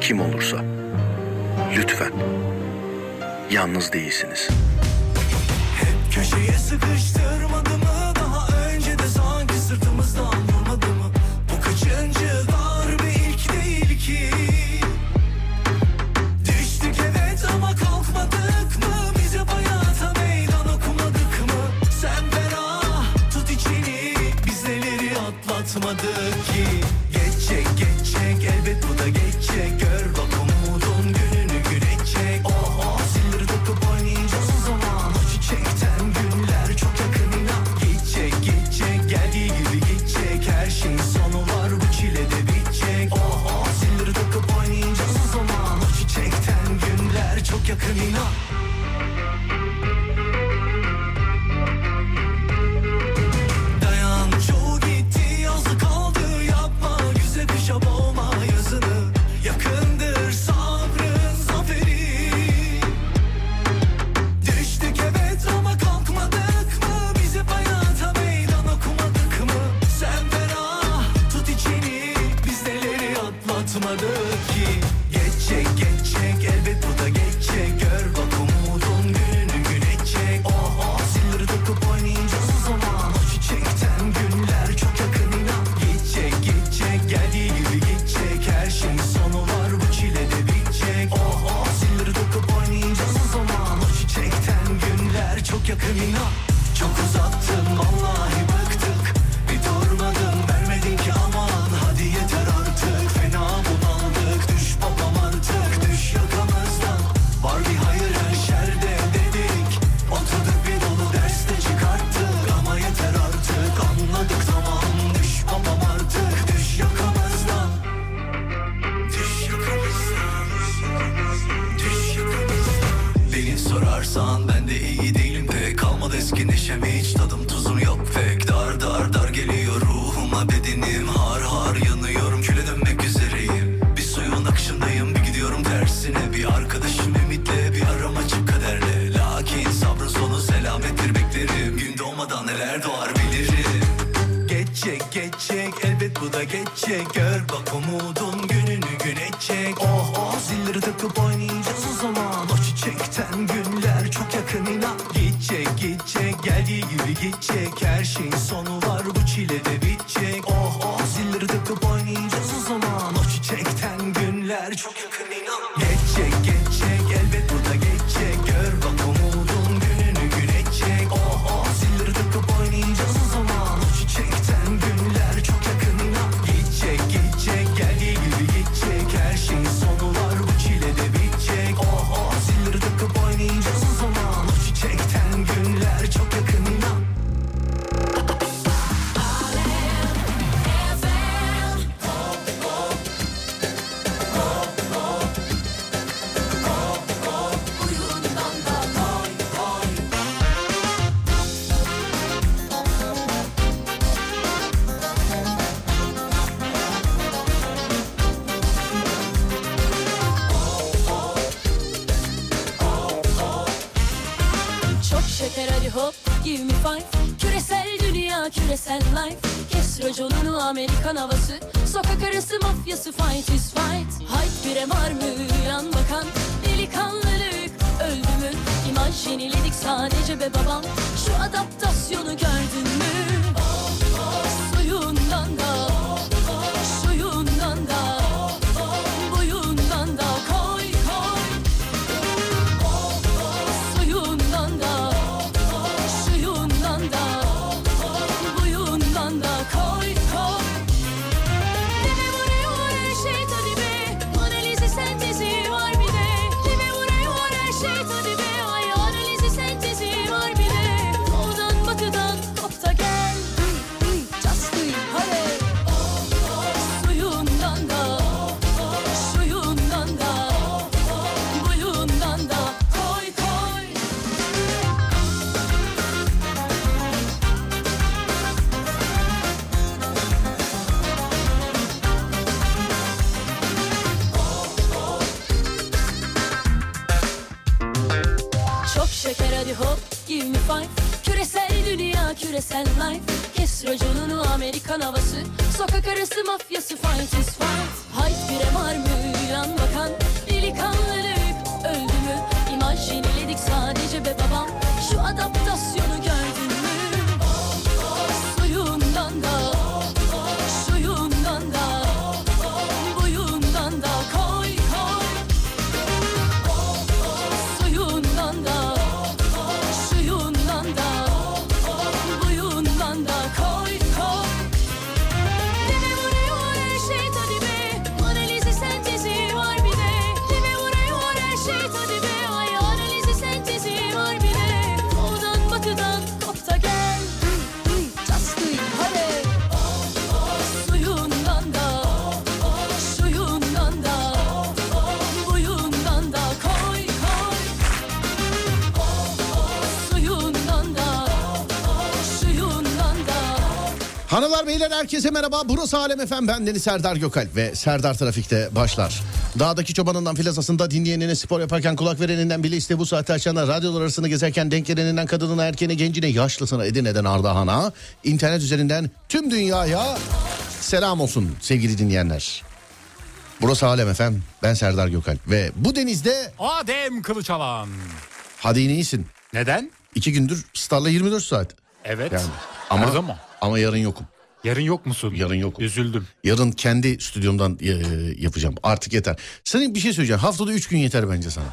kim olursa. Lütfen. Yalnız değilsiniz. Hep köşeye sıkıştırmadı mı? Daha önce de sanki sırtımızdan vurmadı mı? Bu kaçıncı darbe ilk değil ki. Düştük evet ama kalkmadık mı? Bize hayata meydan okumadık mı? Sen ben tut içini. Biz neleri atlatmadık ki? Geçecek geçecek elbet bu da geçecek. sakın inan. şeyin sonu var bu çile de bitecek. Amerikan havası. Sokak arası mafyası fight is fight. Hayt bire var mı yan bakan Delikanlılık öldü mü? İmaj yeniledik sadece be babam. Şu adapta Hanımlar beyler herkese merhaba. Burası Alem Efem. Ben Deniz Serdar Gökalp ve Serdar Trafik'te başlar. Dağdaki çobanından filazasında dinleyenine spor yaparken kulak vereninden bile iste bu saatte açana radyolar arasında gezerken denk geleninden kadınına erkeğine gencine yaşlısına Edirne'den Ardahan'a internet üzerinden tüm dünyaya selam olsun sevgili dinleyenler. Burası Alem Efem. Ben Serdar Gökalp ve bu denizde Adem Kılıçalan. hadi yine iyisin. Neden? İki gündür Star'la 24 saat. Evet. Yani. Ama Ama, zaman. Ama yarın yokum. Yarın yok musun? Yarın yokum. Üzüldüm. Yarın kendi stüdyomdan e, yapacağım. Artık yeter. Sana bir şey söyleyeceğim. Haftada 3 gün yeter bence sana.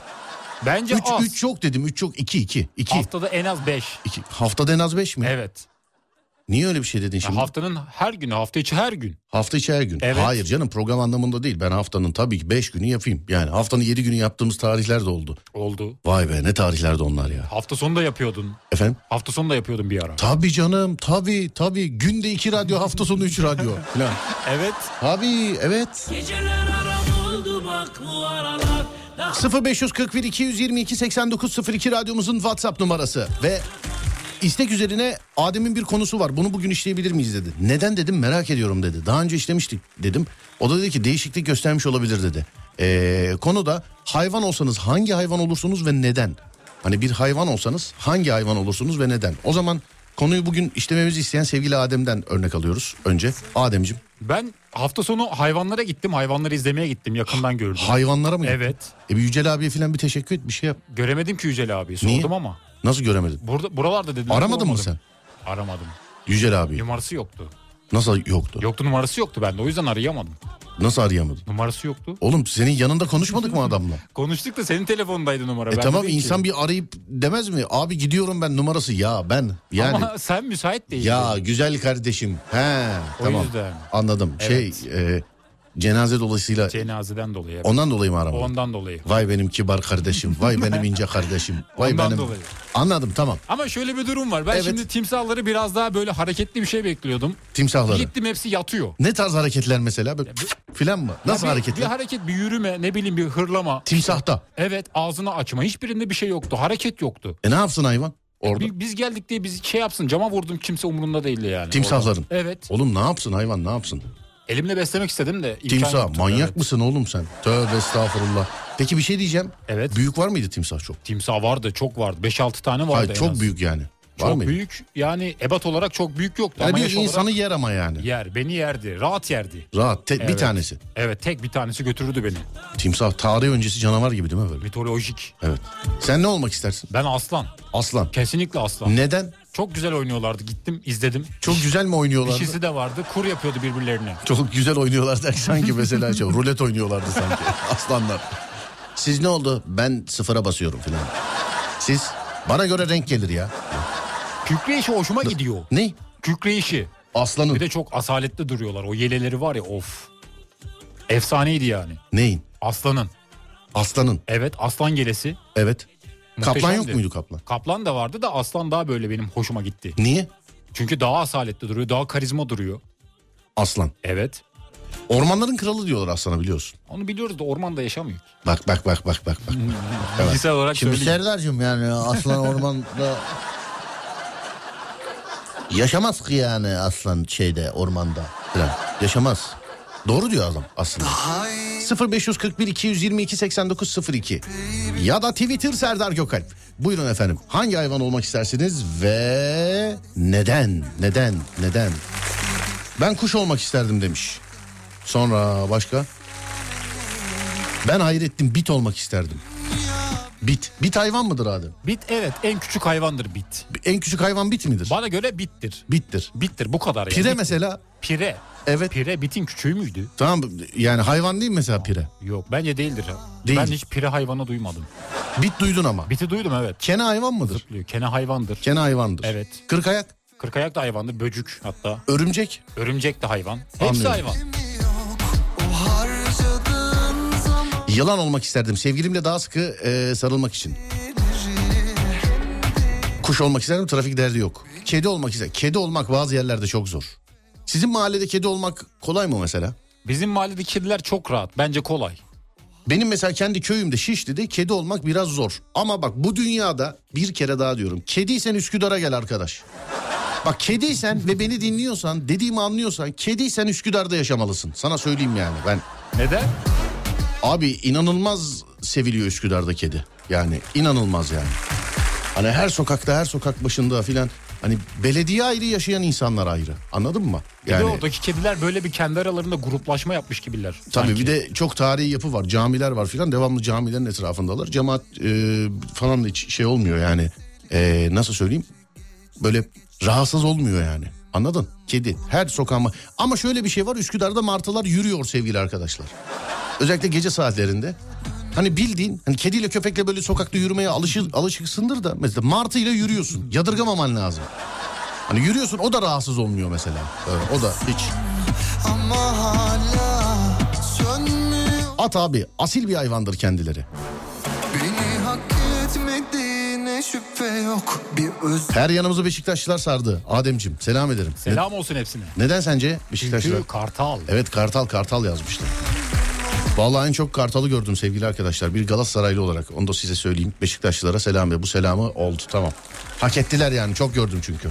Bence 3 az. 3 yok dedim. 3 yok. 2 2 2. Haftada en az 5. Haftada en az 5 mi? Evet. Niye öyle bir şey dedin şimdi? Haftanın her günü, hafta içi her gün. Hafta içi her gün. Evet. Hayır canım program anlamında değil. Ben haftanın tabii ki 5 günü yapayım. Yani haftanın 7 günü yaptığımız tarihler de oldu. Oldu. Vay be ne tarihlerde onlar ya. Hafta sonu da yapıyordun. Efendim? Hafta sonu da yapıyordun bir ara. Tabii canım tabii tabii. Günde 2 radyo hafta sonu 3 radyo. Falan. Evet. Tabii evet. 0541 222 8902 radyomuzun WhatsApp numarası ve istek üzerine Adem'in bir konusu var. Bunu bugün işleyebilir miyiz dedi. Neden dedim merak ediyorum dedi. Daha önce işlemiştik dedim. O da dedi ki değişiklik göstermiş olabilir dedi. Ee, konu da hayvan olsanız hangi hayvan olursunuz ve neden? Hani bir hayvan olsanız hangi hayvan olursunuz ve neden? O zaman konuyu bugün işlememizi isteyen sevgili Adem'den örnek alıyoruz önce. Adem'cim Ben hafta sonu hayvanlara gittim. Hayvanları izlemeye gittim. Yakından gördüm. hayvanlara mı? gittin? Evet. E bir Yücel abiye falan bir teşekkür et bir şey yap. Göremedim ki Yücel abi. Niye? Sordum ama. Nasıl göremedin? Burada buralarda dedim. Aramadın mı bulamadım. sen? Aramadım. Yücel abi. Numarası yoktu. Nasıl yoktu? Yoktu numarası yoktu bende. O yüzden arayamadım. Nasıl arayamadın? Numarası yoktu. Oğlum senin yanında konuşmadık mı adamla? Konuştuk da senin telefondaydı numara. e bende tamam değil ki. insan bir arayıp demez mi? Abi gidiyorum ben numarası ya ben. Yani Ama sen müsait değildin. ya güzel kardeşim. He O tamam. yüzden. Anladım. Evet. Şey e, cenaze dolayısıyla Cenazeden dolayı. evet. ondan dolayı mı aramadın? Ondan dolayı. Vay benim kibar kardeşim. Vay benim ince kardeşim. Vay Ondan benim. dolayı. Anladım tamam. Ama şöyle bir durum var. Ben Evet. şimdi timsahları biraz daha böyle hareketli bir şey bekliyordum. Timsahları. Gittim hepsi yatıyor. Ne tarz hareketler mesela? Böyle filan mı? Nasıl bir, hareketler? Bir hareket, bir yürüme, ne bileyim bir hırlama. Timsahta. Evet, ağzını açma. Hiçbirinde bir şey yoktu. Hareket yoktu. E ne yapsın hayvan? Orada. Bi- Biz geldik diye bizi şey yapsın. Cama vurdum kimse umurunda değildi yani. Timsahların. Orada. Evet. Oğlum ne yapsın hayvan ne yapsın? Elimle beslemek istedim de. Timsah manyak Evet. mısın oğlum sen? Tövbe estağfurullah. Peki bir şey diyeceğim. Evet. Büyük var mıydı timsah çok? Timsah vardı, çok vardı. 5-6 tane vardı Hayır çok az. büyük yani. Var Çok mıydı? büyük. Yani ebat olarak çok büyük yoktu. Yani ama bir olarak insanı yer ama yani. yer. Beni yerdi. Rahat yerdi. Rahat te- bir Evet. tanesi. Evet tek bir tanesi götürürdü beni. Timsah tarih öncesi canavar gibi değil mi böyle? Mitolojik. Evet. Sen ne olmak istersin? Ben aslan. Aslan. Kesinlikle aslan. Neden? Çok güzel oynuyorlardı. Gittim izledim. Çok güzel mi oynuyorlardı? Dişisi de vardı. Kur yapıyordu birbirlerine. Çok güzel oynuyorlar der sanki mesela çok rulet oynuyorlardı sanki aslanlar. Siz ne oldu? Ben sıfıra basıyorum falan. Siz bana göre renk gelir ya. Kükreyişi hoşuma gidiyor. Ne? Kükreyişi. Aslanın. Bir de çok asaletli duruyorlar. O yeleleri var ya of. Efsaneydi yani. Neyin? Aslanın. Aslanın. Evet aslan gelesi. Evet. Kaplan yok muydu kaplan? Kaplan da vardı da aslan daha böyle benim hoşuma gitti. Niye? Çünkü daha asaletli duruyor. Daha karizma duruyor. Aslan. Evet. Ormanların kralı diyorlar aslana biliyorsun. Onu biliyoruz da ormanda yaşamıyor. Bak bak bak bak bak. bak. Bilgisayar olarak Şimdi söyleyeyim. Serdar'cığım yani aslan ormanda... Yaşamaz ki yani aslan şeyde ormanda falan. Yaşamaz. Doğru diyor adam aslında. 0541 222 8902 ya da Twitter Serdar Gökalp. Buyurun efendim. Hangi hayvan olmak istersiniz ve neden? Neden? Neden? Ben kuş olmak isterdim demiş. Sonra başka? Ben Hayrettin bit olmak isterdim. Bit. Bit hayvan mıdır Adem? Bit evet en küçük hayvandır bit. En küçük hayvan bit midir? Bana göre bittir. Bittir. Bittir bu kadar yani. Pire mesela. Pire. Evet. Pire bitin küçüğü müydü? Tamam yani hayvan değil mi mesela pire? Yok bence değildir. Değil. Ben hiç pire hayvanı duymadım. Bit duydun ama. Biti duydum evet. Kene hayvan mıdır? Zıplıyor. Kene hayvandır. Kene hayvandır. Evet. Kırk ayak. Kırkayak da hayvandır. Böcük hatta. Örümcek. Örümcek de hayvan. Hepsi Anlıyorum. hayvan. Harcadığın zaman Yılan olmak isterdim. Sevgilimle daha sıkı e, sarılmak için. Kuş olmak isterdim. Trafik derdi yok. Kedi olmak isterdim. Kedi olmak bazı yerlerde çok zor. Sizin mahallede kedi olmak kolay mı mesela? Bizim mahallede kediler çok rahat. Bence kolay. Benim mesela kendi köyümde Şişli'de kedi olmak biraz zor. Ama bak bu dünyada bir kere daha diyorum. Kediysen Üsküdar'a gel arkadaş. Bak kediysen ve beni dinliyorsan, dediğimi anlıyorsan kediysen Üsküdar'da yaşamalısın. Sana söyleyeyim yani ben. Neden? Abi inanılmaz seviliyor Üsküdar'da kedi. Yani inanılmaz yani. Hani her sokakta her sokak başında filan hani belediye ayrı yaşayan insanlar ayrı. Anladın mı? Bir de oradaki kediler böyle bir kendi aralarında gruplaşma yapmış gibiler. Tabii sanki. bir de çok tarihi yapı var. Camiler var filan. Devamlı camilerin etrafındalar. Cemaat e, falan da hiç şey olmuyor yani. E, nasıl söyleyeyim? Böyle rahatsız olmuyor yani. Anladın? Kedi. Her sokağıma. Ama şöyle bir şey var. Üsküdar'da martılar yürüyor sevgili arkadaşlar. Özellikle gece saatlerinde. Hani bildiğin hani kediyle köpekle böyle sokakta yürümeye alışır, alışıksındır da mesela martıyla yürüyorsun. Yadırgamaman lazım. Hani yürüyorsun o da rahatsız olmuyor mesela. Evet, o da hiç. ama hala sönmüyor At abi asil bir hayvandır kendileri. Beni hak etmediğine şüphe yok Bir öz Her yanımızı Beşiktaşlılar sardı. Ademcim selam ederim. Selam olsun hepsine. Ne- neden sence Beşiktaşlılar? Çünkü kartal. Evet Kartal Kartal yazmışlar. Vallahi en çok Kartal'ı gördüm sevgili arkadaşlar. Bir Galatasaraylı olarak onu da size söyleyeyim. Beşiktaşlılara selam ve bu selamı oldu tamam. Hak ettiler yani çok gördüm çünkü.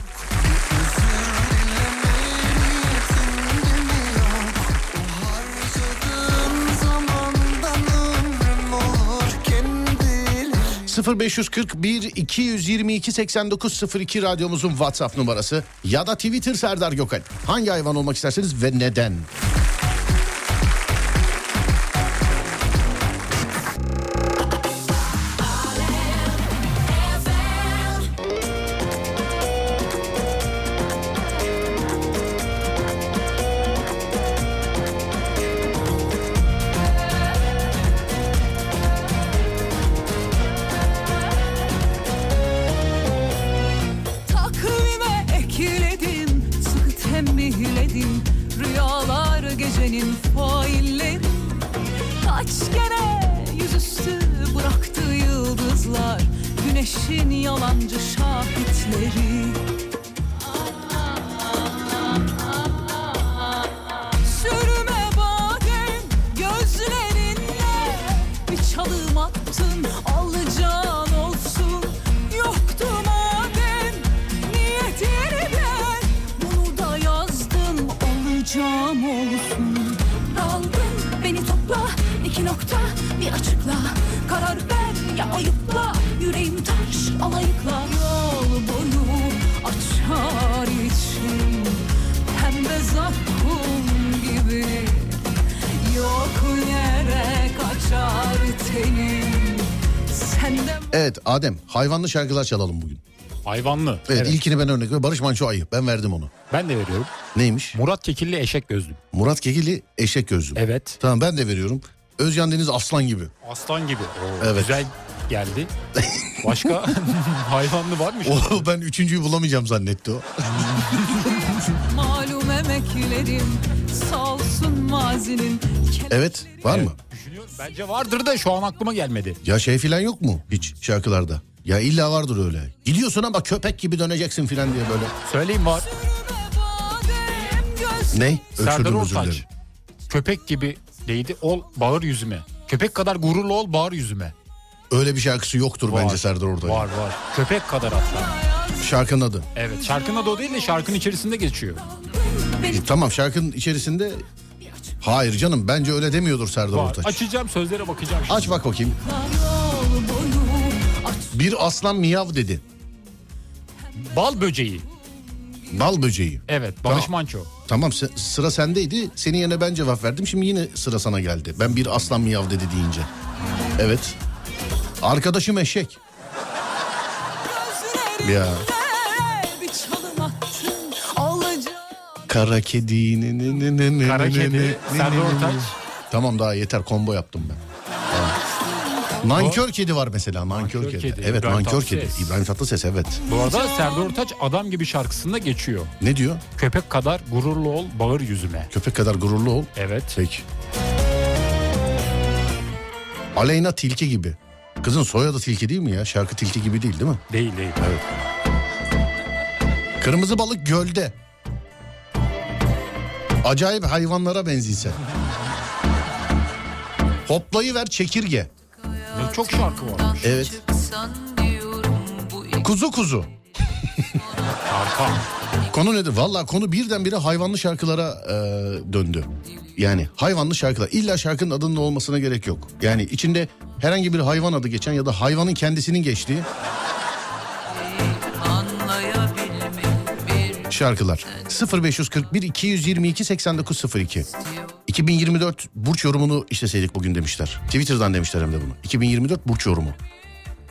harcadığın zamandan ömrüm olur kendileri 0541 222 8902 radyomuzun WhatsApp numarası ya da Twitter Serdar Gökalp. Hangi hayvan olmak isterseniz ve neden? Takvime hayvanlı şarkılar çalalım bugün. Hayvanlı. Evet, ilkini ben örnek veriyorum. Barış Manço ayı ben verdim onu. Ben de veriyorum. Neymiş? Murat Kekilli eşek gözlüm. Murat Kekilli eşek gözlüm. Evet. Tamam ben de veriyorum. Özcan Deniz aslan gibi. Aslan gibi. Oo, Evet. Güzel geldi. Başka hayvanlı var mı? O ben üçüncüyü bulamayacağım zannetti o. malum emeklerim Sağ olsun mazinin Evet var mı? Düşünüyorum. Bence vardır da şu an aklıma gelmedi. Ya şey filan yok mu hiç şarkılarda? Ya illa vardır öyle. Gidiyorsun ama köpek gibi döneceksin filan diye böyle. Söyleyeyim var. Ne? Serdar Öksürdüm özür Ortaç. dilerim. Köpek gibi değdi ol bağır yüzüme. Köpek kadar gururlu ol bağır yüzüme. Öyle bir şarkısı yoktur Var. bence Serdar Ortaç'ın. Var var. Köpek kadar hatta. Şarkının adı. Evet şarkının adı o değil de şarkının içerisinde geçiyor. E, tamam şarkının içerisinde Hayır canım bence öyle demiyordur Serdar Var. Ortaç. Açacağım sözlere bakacağım. şimdi. Aç bak bakayım. Bir aslan miyav dedi. Bal böceği. Bal böceği. Evet Barış Tamam. Manço. Tamam sıra sendeydi. Senin yerine ben cevap verdim. Şimdi yine sıra sana geldi. Ben bir aslan miyav dedi deyince. Evet. Arkadaşım eşek. Ya. Kara kedi. ne- ne- ne- ne- ne- Kara kedi, Serdar Ortaç. Tamam daha yeter combo yaptım ben. Nankör kedi var mesela nankör, Nankör kedi. kedi, Evet İbrahim nankör kedi. Tatlıses. İbrahim Tatlıses evet. Bu arada Serdar Ortaç adam gibi şarkısında geçiyor. Ne diyor? Köpek kadar gururlu ol bağır yüzüme. Köpek kadar gururlu ol. Evet. Peki. Aleyna Tilki gibi. Kızın soyadı Tilki değil mi ya? Şarkı Tilki gibi değil değil mi? Değil değil. Evet. Kırmızı balık gölde. Acayip hayvanlara benziyse. Hoplayıver çekirge. Ne çok şarkı varmış. Evet. Kuzu kuzu. Arka. Konu nedir? Valla konu birdenbire hayvanlı şarkılara e, döndü. Yani hayvanlı şarkılar. İlla şarkının adının olmasına gerek yok. Yani içinde herhangi bir hayvan adı geçen ya da hayvanın kendisinin geçtiği şarkılar. 0541 222 8902. 2024 burç yorumunu işleseydik bugün demişler. Twitter'dan demişler hem de bunu. 2024 burç yorumu.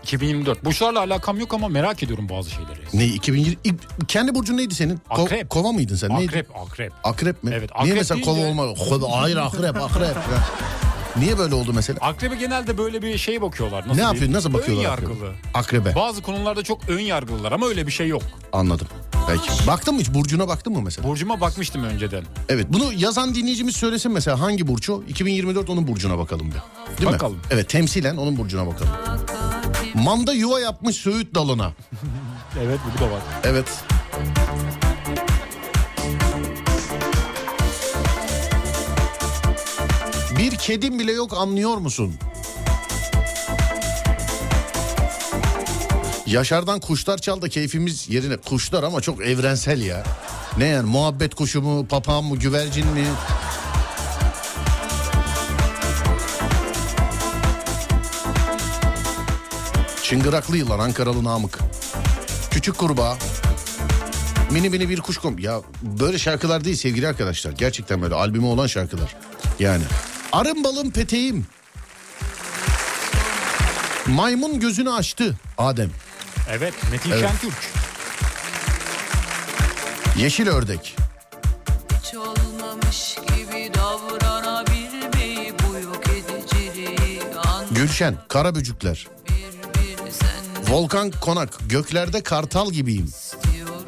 2024. Burçlarla alakam yok ama merak ediyorum bazı şeyleri. Ne 2020 ilk- kendi burcun neydi senin? Ko- Akrep. kova mıydın sen? Neydi? Akrep, akrep. Akrep mi? Evet, Niye akrep mesela değil kova de- olma? Hayır akrep akrep. Niye böyle oldu mesela? Akrebe genelde böyle bir şey bakıyorlar. Nasıl ne yapıyor? diyeyim? Nasıl bakıyorlar? Ön yargılı. Akrebe. Bazı konularda çok ön yargılılar ama öyle bir şey yok. Anladım. Peki. Baktın mı hiç burcuna baktın mı mesela? Burcuma bakmıştım önceden. Evet. Bunu yazan dinleyicimiz söylesin mesela hangi burcu? 2024 onun burcuna bakalım bir. Değil Bakalım. mi? Evet temsilen onun burcuna bakalım. Manda yuva yapmış söğüt dalına. Evet bu da var. Evet. Bir kedim bile yok anlıyor musun? Yaşar'dan kuşlar çal da keyfimiz yerine. Kuşlar ama çok evrensel ya. Ne yani muhabbet kuşu mu, papağan mı, güvercin mi? Çıngıraklı yılan Ankaralı Namık. Küçük kurbağa. Mini mini bir kuş kom. Ya böyle şarkılar değil sevgili arkadaşlar. Gerçekten böyle albümü olan şarkılar. Yani. Arın balım peteğim. Maymun gözünü açtı Adem. Evet Metin Evet. Şentürk. Yeşil ördek. Hiç olmamış gibi davranabilmeyi bu yok ediciliği Gülşen, kara böcükler. bir bir sen Volkan Konak, göklerde kartal gibiyim. istiyorum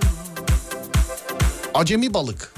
Acemi balık.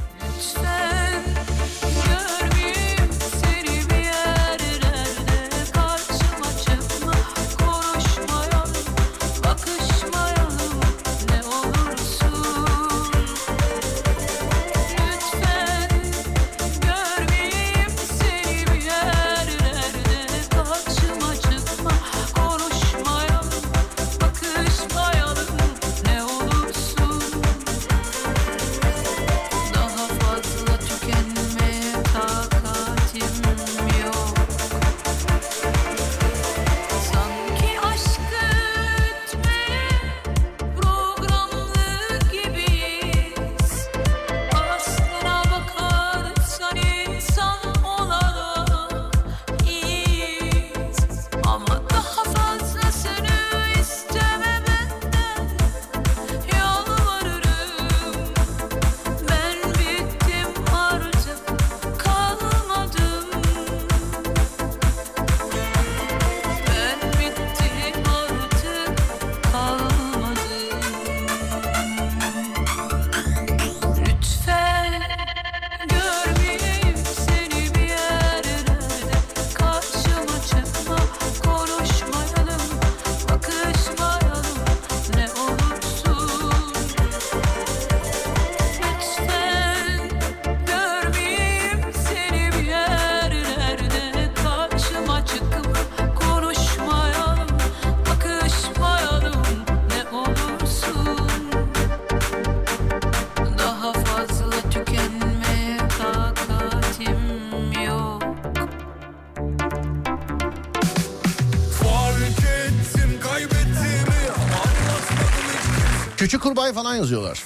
Küçük kurbağa falan yazıyorlar.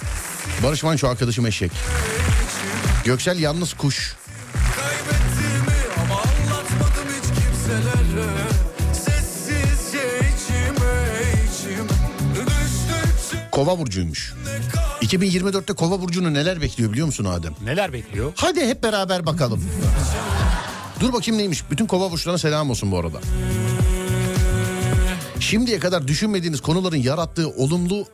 Barış Manço arkadaşım eşek. Göksel yalnız kuş. Kova burcuymuş. 2024'te Kova burcunu neler bekliyor biliyor musun Adem? Neler bekliyor? Hadi hep beraber bakalım. Dur bakayım neymiş. Bütün kova burçlarına selam olsun bu arada. Şimdiye kadar düşünmediğiniz konuların yarattığı olumlu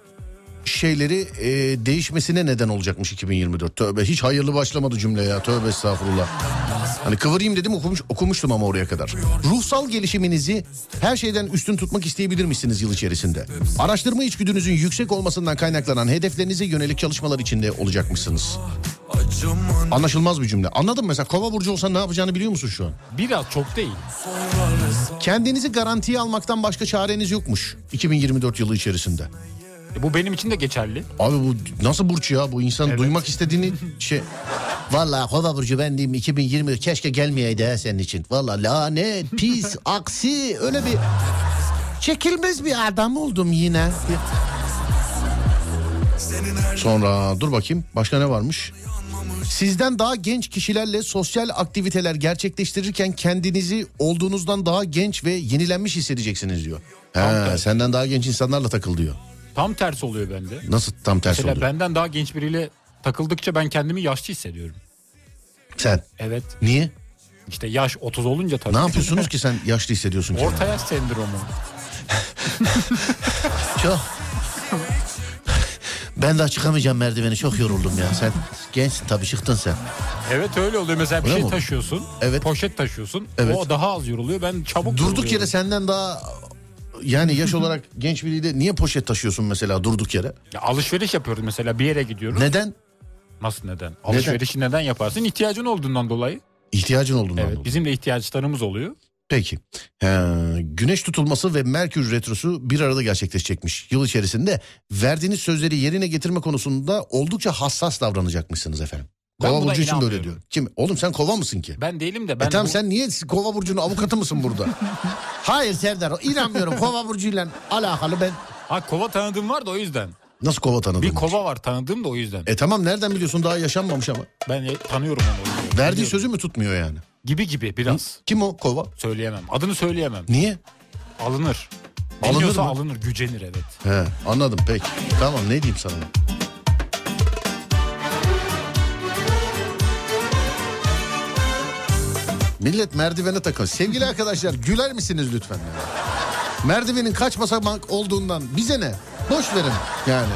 şeyleri e, değişmesine neden olacakmış 2024. Tövbe hiç hayırlı başlamadı cümle ya. Tövbe estağfurullah. Hani kıvırayım dedim okumuş, okumuştum ama oraya kadar. Ruhsal gelişiminizi her şeyden üstün tutmak isteyebilir misiniz yıl içerisinde? Araştırma içgüdünüzün yüksek olmasından kaynaklanan hedeflerinize yönelik çalışmalar içinde olacakmışsınız. Anlaşılmaz bir cümle. Anladım mesela kova burcu olsan ne yapacağını biliyor musun şu an? Biraz çok değil. Kendinizi garantiye almaktan başka çareniz yokmuş 2024 yılı içerisinde. E, bu benim için de geçerli. Abi bu nasıl burç ya? Bu insan duymak istediğini şey... Vallahi kova burcu ben diyeyim 2020 keşke gelmeyeydi ha senin için. Vallahi lanet, pis, aksi öyle bir... Çekilmez bir adam oldum yine. Sonra dur bakayım başka ne varmış? Sizden daha genç kişilerle sosyal aktiviteler gerçekleştirirken kendinizi olduğunuzdan daha genç ve yenilenmiş hissedeceksiniz diyor. He, senden daha genç insanlarla takıl diyor. Tam tersi oluyor bende. Nasıl tam tersi Mesela oluyor? benden daha genç biriyle takıldıkça ben kendimi yaşlı hissediyorum. Sen Evet. niye? İşte yaş 30 olunca tabii. Ne yapıyorsunuz ki sen yaşlı hissediyorsun kendini? Orta yaş sendromu. Çok. Ben daha çıkamayacağım merdiveni çok yoruldum ya. Sen gençsin tabii çıktın sen. Evet öyle oluyor. Mesela bir Öyle şey mi? taşıyorsun. Evet. Poşet taşıyorsun. Evet. O daha az yoruluyor. Ben çabuk Durduk yoruluyorum. yere senden daha yani yaş olarak genç biriyle niye poşet taşıyorsun mesela durduk yere? Ya alışveriş yapıyoruz mesela bir yere gidiyoruz. Neden? Nasıl neden? Alışverişi neden yaparsın? İhtiyacın olduğundan dolayı. İhtiyacın olduğundan Evet dolayı. bizim de ihtiyaçlarımız oluyor. Peki. Ee, güneş tutulması ve Merkür retrosu bir arada gerçekleşecekmiş. Yıl içerisinde verdiğiniz sözleri yerine getirme konusunda oldukça hassas davranacakmışsınız efendim. Kova burcu için böyle diyor. Kim? Oğlum sen kova mısın ki? Ben değilim de ben e tamam bu- sen niye kova burcunun avukatı mısın burada? Hayır Serdar inanmıyorum kova burcuyla alakalı ben. Ha kova tanıdığım var da o yüzden. Nasıl kova tanıdın? Bir kova var tanıdığım da o yüzden. E tamam nereden biliyorsun daha yaşanmamış ama. Ben e- tanıyorum onu. Verdiği Biliyorum. sözü mü tutmuyor yani? Gibi gibi biraz. Kim o kova? Söyleyemem. Adını söyleyemem. Niye? Alınır. Alınır mı? alınır. Gücenir evet. He anladım peki. Tamam ne diyeyim sana? Millet merdivene takıl. Sevgili arkadaşlar güler misiniz lütfen? ya? Merdivenin kaç basamak olduğundan bize ne? Boş verin yani.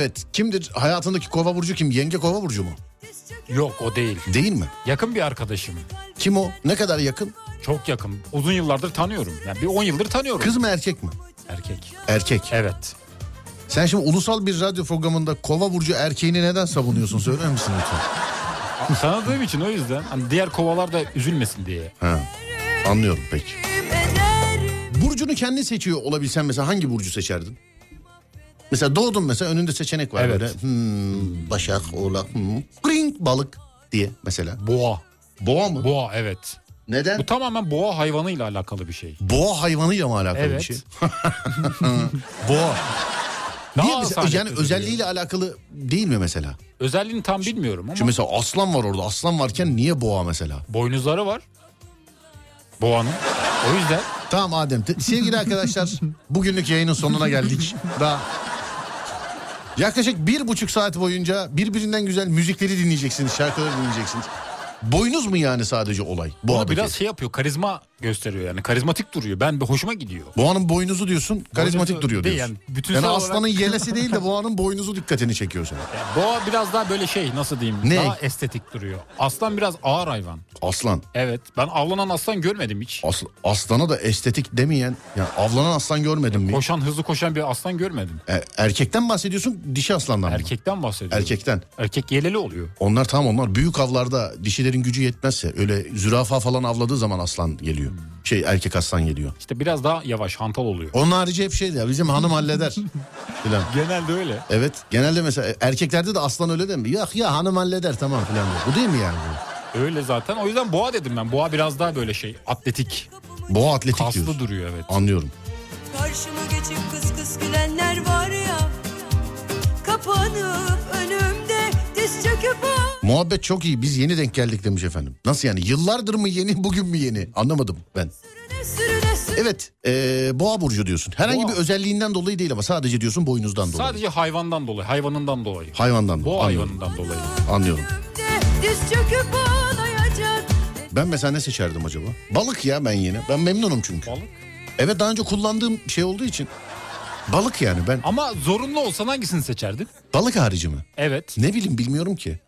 Evet kimdir hayatındaki kova burcu kim? Yenge kova burcu mu? Yok o değil. Değil mi? Yakın bir arkadaşım. Kim o? Ne kadar yakın? Çok yakın. Uzun yıllardır tanıyorum. Yani bir 10 yıldır tanıyorum. Kız mı erkek mi? Erkek. Erkek. Evet. Sen şimdi ulusal bir radyo programında kova burcu erkeğini neden savunuyorsun söyler misin lütfen? Tanıdığım için o yüzden. Hani diğer kovalar da üzülmesin diye. Ha, anlıyorum peki. Burcunu kendi seçiyor olabilsen mesela hangi burcu seçerdin? Mesela doğdun mesela önünde seçenek var Evet. böyle. Hmm, başak, oğlak, hmm, kring, balık diye mesela. Boğa. Boğa mı? Boğa evet. Neden? Bu tamamen boğa hayvanıyla alakalı bir şey. Boğa hayvanıyla mı alakalı bir Evet. şey? Boğa. Daha Niye mesela, yani özelliğiyle alakalı değil mi mesela? Özelliğini tam bilmiyorum ama Şimdi mesela aslan var orada. Aslan varken niye boğa mesela? boynuzları var. Boğanın. O yüzden Tamam Adem. Sevgili arkadaşlar bugünlük yayının sonuna geldik. Daha yaklaşık bir buçuk saat boyunca birbirinden güzel müzikleri dinleyeceksiniz. Şarkıları dinleyeceksiniz. Boynuz mu yani sadece olay? bunu Boğadaki. biraz şey yapıyor. Karizma gösteriyor yani. Karizmatik duruyor. Ben bir hoşuma gidiyor. Boğanın boynuzu diyorsun karizmatik Boynuzu duruyor değil diyorsun. yani, Yani, bütünsel olarak- aslanın yelesi değil de boğanın boynuzu dikkatini çekiyor sana. Boğa biraz daha böyle şey nasıl diyeyim Ne? daha estetik duruyor. Aslan biraz ağır hayvan. Aslan. Evet ben avlanan aslan görmedim hiç. As, aslana da estetik demeyen yani avlanan aslan görmedim mi? Koşan hızlı koşan bir aslan görmedim. E, erkekten bahsediyorsun dişi aslandan mı? Erkekten bahsediyorum. Erkekten. Erkek yeleli oluyor. Onlar tam onlar büyük avlarda dişilerin gücü yetmezse öyle zürafa falan avladığı zaman aslan geliyor. Şey erkek aslan geliyor. İşte biraz daha yavaş hantal oluyor. Onun harici hep şeydi ya bizim hanım halleder. filan. Genelde öyle. Evet genelde mesela erkeklerde de aslan öyle değil mi? Yok ya hanım halleder tamam filan diyor. Bu değil mi yani? bu? Öyle zaten. O yüzden boğa dedim ben. Boğa biraz daha böyle şey atletik. Boğa atletik Kaslı diyorsun. duruyor evet. Anlıyorum. Karşıma geçip kıs kıs gülenler var ya Kapanıp önümde diz çöküp Muhabbet çok iyi biz yeni denk geldik demiş efendim. Nasıl yani yıllardır mı yeni bugün mü yeni anlamadım ben. Evet ee, boğa burcu diyorsun. Herhangi Boğa. bir özelliğinden dolayı değil ama sadece diyorsun boynuzdan dolayı. Sadece hayvandan dolayı, hayvanından dolayı. Hayvandan Boğa dolayı. Anlıyorum. hayvanından dolayı. Anlıyorum. Ben mesela ne seçerdim acaba? Balık ya ben yine. Ben memnunum çünkü. Balık. Evet daha önce kullandığım şey olduğu için. Balık yani ben. Ama zorunlu olsan hangisini seçerdin? Balık harici mi? Evet. Ne bileyim bilmiyorum ki.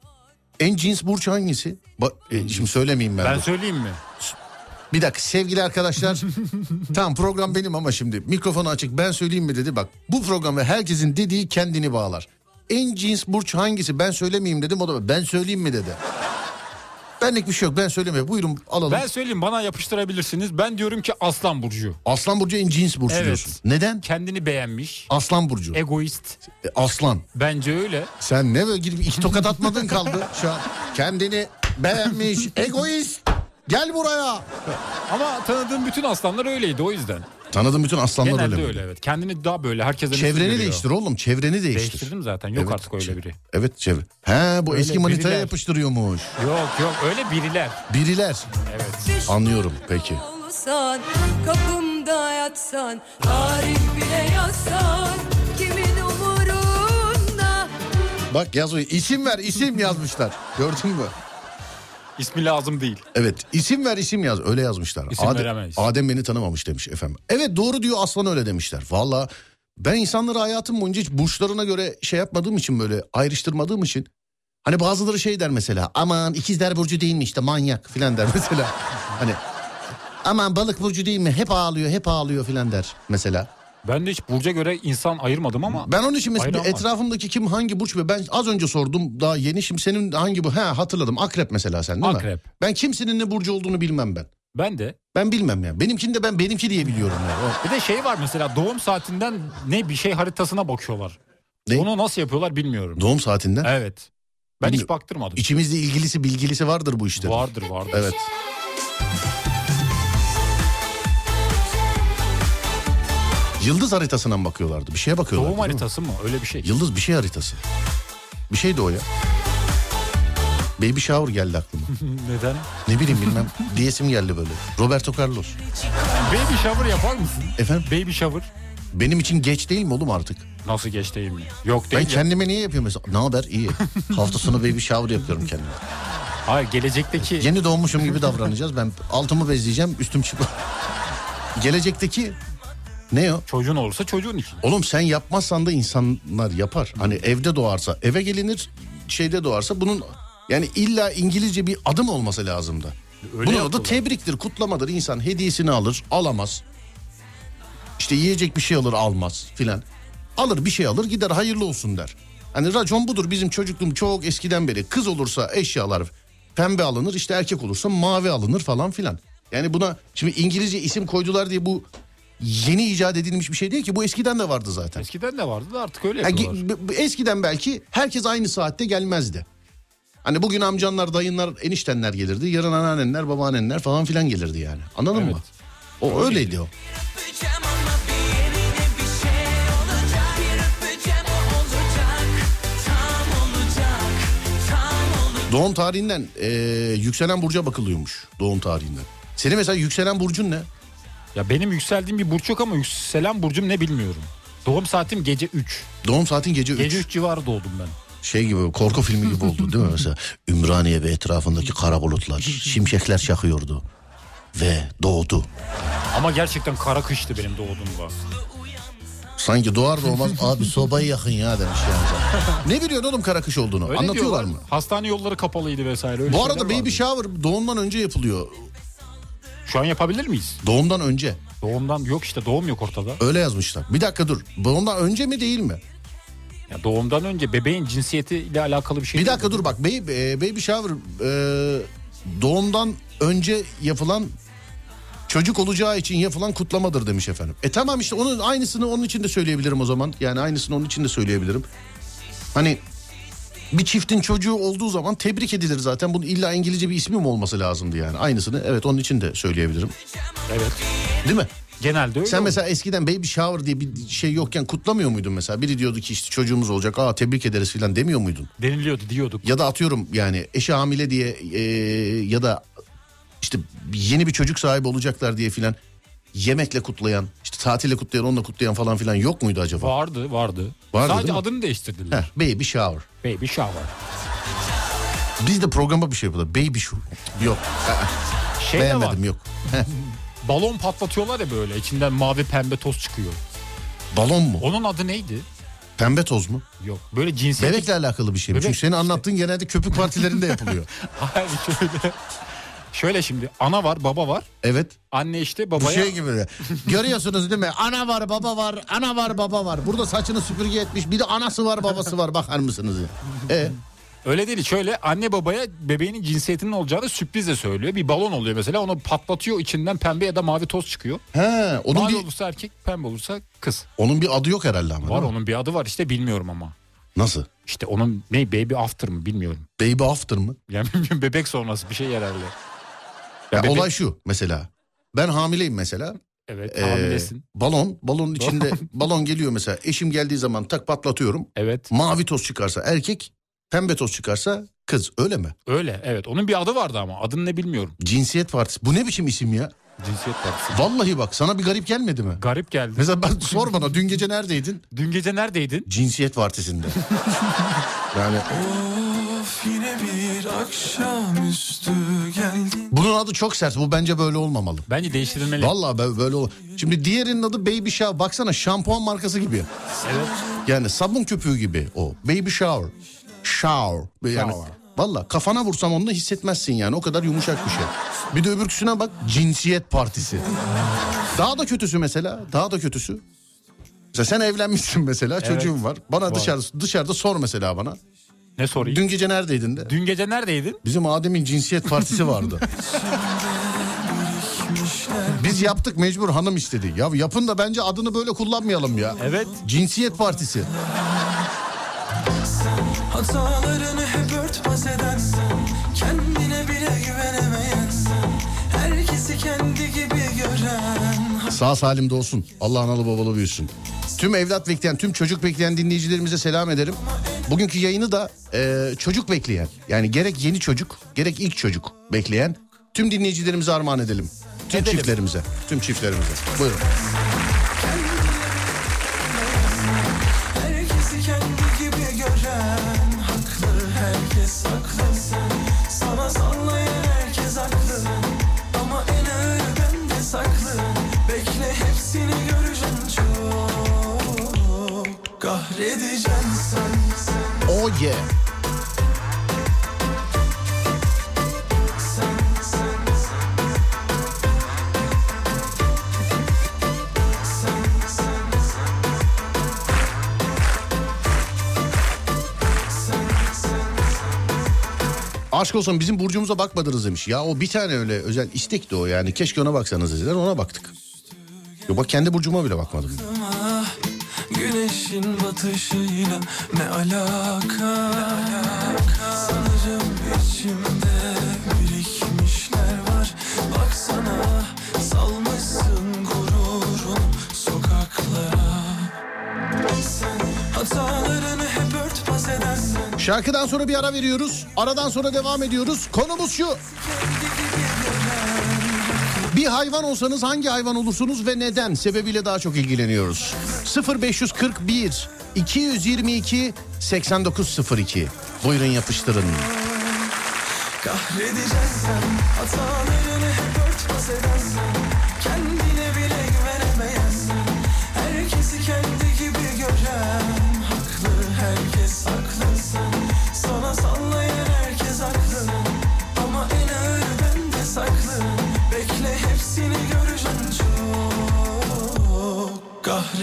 En cins burç hangisi? Ba- e, şimdi söylemeyeyim ben. Ben de. söyleyeyim mi? Bir dakika sevgili arkadaşlar. tamam program benim ama şimdi mikrofonu açık ben söyleyeyim mi dedi. Bak bu programı herkesin dediği kendini bağlar. En cins burç hangisi ben söylemeyeyim dedim o da ben söyleyeyim mi dedi. Benlik bir şey yok ben söylemiyorum. Buyurun alalım. Ben söyleyeyim bana yapıştırabilirsiniz. Ben diyorum ki Aslan Burcu. Aslan burcu en cins burç Evet. diyorsun. Neden? Kendini beğenmiş. Aslan burcu. Egoist. E, aslan. Bence öyle. Sen ne böyle gidip iki tokat atmadın kaldı şu an. Kendini beğenmiş, egoist. Gel buraya. Ama tanıdığım bütün aslanlar öyleydi o yüzden. Tanıdığım bütün aslanlar Genelde öyle. öyle, mi? evet. Kendini daha böyle herkesten Çevreni değiştir oğlum, çevreni değiştir. Değiştirdim zaten. Yok Evet, artık öyle biri. Evet çevre. He bu Öyle eski manitaya biriler. yapıştırıyormuş. Yok yok öyle biriler. Biriler. Evet. Anlıyorum peki. olsan Kapımda yatsan Tarih bile yazsan Kimin umurunda Bak yazıyor. İsim ver isim yazmışlar. Gördün mü? İsmi lazım değil. Evet isim ver isim yaz. Öyle yazmışlar. İsim Adem, veremeyiz. Adem beni tanımamış demiş efendim. Evet doğru diyor aslan öyle demişler. Valla ben insanları hayatım boyunca hiç burçlarına göre şey yapmadığım için böyle ayrıştırmadığım için. Hani bazıları şey der mesela aman ikizler burcu değil mi işte manyak filan der mesela. hani aman balık burcu değil mi hep ağlıyor hep ağlıyor filan der mesela. Ben de hiç burca göre insan ayırmadım ama Ben onun için mesela etrafımdaki kim hangi burç ve ben az önce sordum daha yeni şimdi senin hangi bu he hatırladım akrep mesela sen değil mi? Akrep. Ben kimsenin ne burcu olduğunu bilmem ben. ben de. Ben bilmem ya. Benimkini de ben benimki diye biliyorum ya. O- Bir de şey var mesela doğum saatinden ne bir şey haritasına bakıyorlar. Ne? Onu nasıl yapıyorlar bilmiyorum. Doğum saatinden. Evet. Ben hiç Bilmiyorum. baktırmadım. İçimizde ilgilisi bilgilisi vardır bu işte. Vardır vardır. Evet. Yıldız haritasına mı bakıyorlardı? Bir şeye bakıyorlardı. Doğum haritası mı? Öyle bir şey. Yıldız bir şey haritası. Bir şeydi o ya. Baby shower geldi aklıma. Neden? Ne bileyim bilmem. Diyesim geldi böyle. Roberto Carlos. Baby shower yapar mısın? Efendim Baby shower. benim için geç değil mi oğlum artık? Nasıl geç değil mi? Yok Ben değil. ya. kendime niye yapıyorum mesela? Ne haber? İyi. Hafta sonu baby shower yapıyorum kendime. Hayır gelecekteki Yeni doğmuşum gibi davranacağız. Ben altımı bezleyeceğim, üstüm çıplak. Gelecekteki ne o? çocuğun olursa çocuğun için. Oğlum sen yapmazsan da insanlar yapar. Hani evde doğarsa, eve gelinir, şeyde doğarsa bunun yani illa İngilizce bir adım olması lazım da. Öyle Bunun adı tebriktir, kutlamadır. İnsan hediyesini alır, alamaz. İşte yiyecek bir şey alır, almaz filan. Alır bir şey alır, gider hayırlı olsun der. Hani racon budur bizim çocukluğum çok eskiden beri. Kız olursa eşyalar pembe alınır, işte erkek olursa mavi alınır falan filan. Yani buna şimdi İngilizce isim koydular diye bu yeni icat edilmiş bir şey değil ki. Bu eskiden de vardı zaten. Eskiden de vardı da artık öyle yapıyorlar. b- eskiden belki herkes aynı saatte gelmezdi. Hani bugün amcanlar, dayınlar, eniştenler gelirdi. Yarın anneannenler, babaannenler falan filan gelirdi yani. Anladın Evet. mı? O öyleydi o. Doğum tarihinden eee, yükselen burca bakılıyormuş. Doğum tarihinden. Senin mesela yükselen burcun ne? Ya benim yükseldiğim bir burç yok ama yükselen burcum ne bilmiyorum. Doğum saatim gece 3. Doğum saatin gece 3. Gece 3 civarı doğdum ben. Şey gibi korku filmi gibi oldu değil mi mesela? Ümraniye ve etrafındaki kara bulutlar, şimşekler çakıyordu. ve doğdu. Ama gerçekten kara kıştı benim doğduğumda. Sanki doğar doğmaz abi sobayı yakın ya demiş yani. ne biliyorsun oğlum kara kış olduğunu? Öyle Anlatıyorlar diyorlar. mı? Hastane yolları kapalıydı vesaire. Öyle Bu arada baby vardı. shower doğumdan önce yapılıyor. Şu an yapabilir miyiz? Doğumdan önce. Doğumdan yok işte doğum yok ortada. Öyle yazmışlar. Bir dakika dur. Doğumdan önce mi değil mi? Ya doğumdan önce bebeğin cinsiyetiyle alakalı bir şey Bir dakika mi? dur bak baby, e, baby shower e, doğumdan önce yapılan çocuk olacağı için yapılan kutlamadır demiş efendim. E tamam işte onun aynısını onun için de söyleyebilirim o zaman. Yani aynısını onun için de söyleyebilirim. Hani bir çiftin çocuğu olduğu zaman tebrik edilir zaten. Bunun illa İngilizce bir ismi mi olması lazımdı yani? Aynısını evet onun için de söyleyebilirim. Evet. Değil mi? Genelde öyle. Sen olur. mesela eskiden baby shower diye bir şey yokken kutlamıyor muydun mesela? Biri diyordu ki işte çocuğumuz olacak. Aa tebrik ederiz falan demiyor muydun? deniliyordu diyorduk. Ya da atıyorum yani eşi hamile diye e, ya da işte yeni bir çocuk sahibi olacaklar diye filan yemekle kutlayan, işte tatille kutlayan, onunla kutlayan falan filan yok muydu acaba? Vardı vardı. Vardı, Sadece adını değiştirdiler. Heh, baby shower. Baby shower. Biz de programa bir şey yapalım. Baby shower. Yok. Şey beğenmedim yok. Balon patlatıyorlar ya böyle. içinden mavi pembe toz çıkıyor. Balon mu? Onun adı neydi? Pembe toz mu? Yok. Böyle cinsiyet... Bebekle alakalı bir şey mi? Bebek Çünkü senin anlattığın genelde köpük partilerinde yapılıyor. Hayır şöyle. Şöyle şimdi ana var baba var. Evet. Anne işte Bu babaya... şey gibi. Görüyorsunuz değil mi? Ana var baba var. Ana var baba var. Burada saçını süpürge etmiş. Bir de anası var babası var. Bakar mısınız? ya? E, Öyle değil şöyle anne babaya bebeğinin cinsiyetinin olacağını sürprizle söylüyor. Bir balon oluyor mesela onu patlatıyor içinden pembe ya da mavi toz çıkıyor. he, onun mavi bir olursa erkek pembe olursa kız. onun bir adı yok herhalde ama. Var onun bir adı var işte bilmiyorum ama. Nasıl? İşte onun ne baby after mı bilmiyorum. Baby after mı? Yani bilmiyorum bebek sonrası bir şey herhalde. Ya bebek- olay şu mesela. Ben hamileyim mesela. Evet Ee, hamilesin. balon, balonun içinde balon geliyor mesela. Eşim geldiği zaman tak patlatıyorum. Evet Mavi toz çıkarsa erkek, pembe toz çıkarsa kız. Öyle mi? öyle evet onun bir adı vardı ama adını ne bilmiyorum. Cinsiyet partisi. Bu ne biçim isim ya? Cinsiyet partisi. Vallahi bak sana bir garip gelmedi mi? Garip geldi. Mesela ben sor bana dün gece neredeydin? Dün gece neredeydin? Cinsiyet partisinde. yani Bunun adı çok sert. Bu bence böyle olmamalı. Bence değiştirilmeli. Vallahi bö- böyle ol. Şimdi diğerinin adı Baby Shower. Baksana şampuan markası gibi. Evet. Yani sabun köpüğü gibi o. Baby Shower. Shower. Yani Shower. Valla kafana vursam onu da hissetmezsin yani. O kadar yumuşak bir şey. Bir de öbürküsüne bak. Cinsiyet partisi. Daha da kötüsü mesela. Daha da kötüsü. Mesela sen evlenmişsin mesela. Çocuğun var. Bana Var. dışarı dışarıda sor mesela bana. Ne sorayım? Dün gece neredeydin de? Dün gece neredeydin? Bizim Adem'in cinsiyet partisi vardı. Biz yaptık mecbur hanım istedi. Ya yapın da bence adını böyle kullanmayalım ya. Evet. Cinsiyet partisi. Hatalarını hep örtbas edensen Kendine bile güvenemeyensen Herkesi kendi gibi gören Sağ salim de olsun. Allah analı babalı büyüsün. Tüm evlat bekleyen, tüm çocuk bekleyen dinleyicilerimize selam ederim. Bugünkü yayını da e, çocuk bekleyen, yani gerek yeni çocuk, gerek ilk çocuk bekleyen tüm dinleyicilerimize armağan edelim. Tüm Edelim. çiftlerimize, tüm çiftlerimize. Buyurun. Yeah. Aşk olsun bizim burcumuza bakmadınız demiş. Ya o bir tane öyle özel istekti o yani. Keşke ona baksanız dediler ona baktık. Yok bak kendi burcuma bile bakmadım. Güneşin batışıyla ne alaka, Sanırım içimde birikmişler var Baksana salmışsın gururun sokaklara Sen hatalarını hep örtbas edersen Şarkıdan sonra bir ara veriyoruz. Aradan sonra devam ediyoruz. Konumuz şu. Bir hayvan olsanız hangi hayvan olursunuz ve neden? Sebebiyle daha çok ilgileniyoruz. 0541 222 8902. Buyurun yapıştırın. Kahredeceksen hatalarını hep örtbas edersen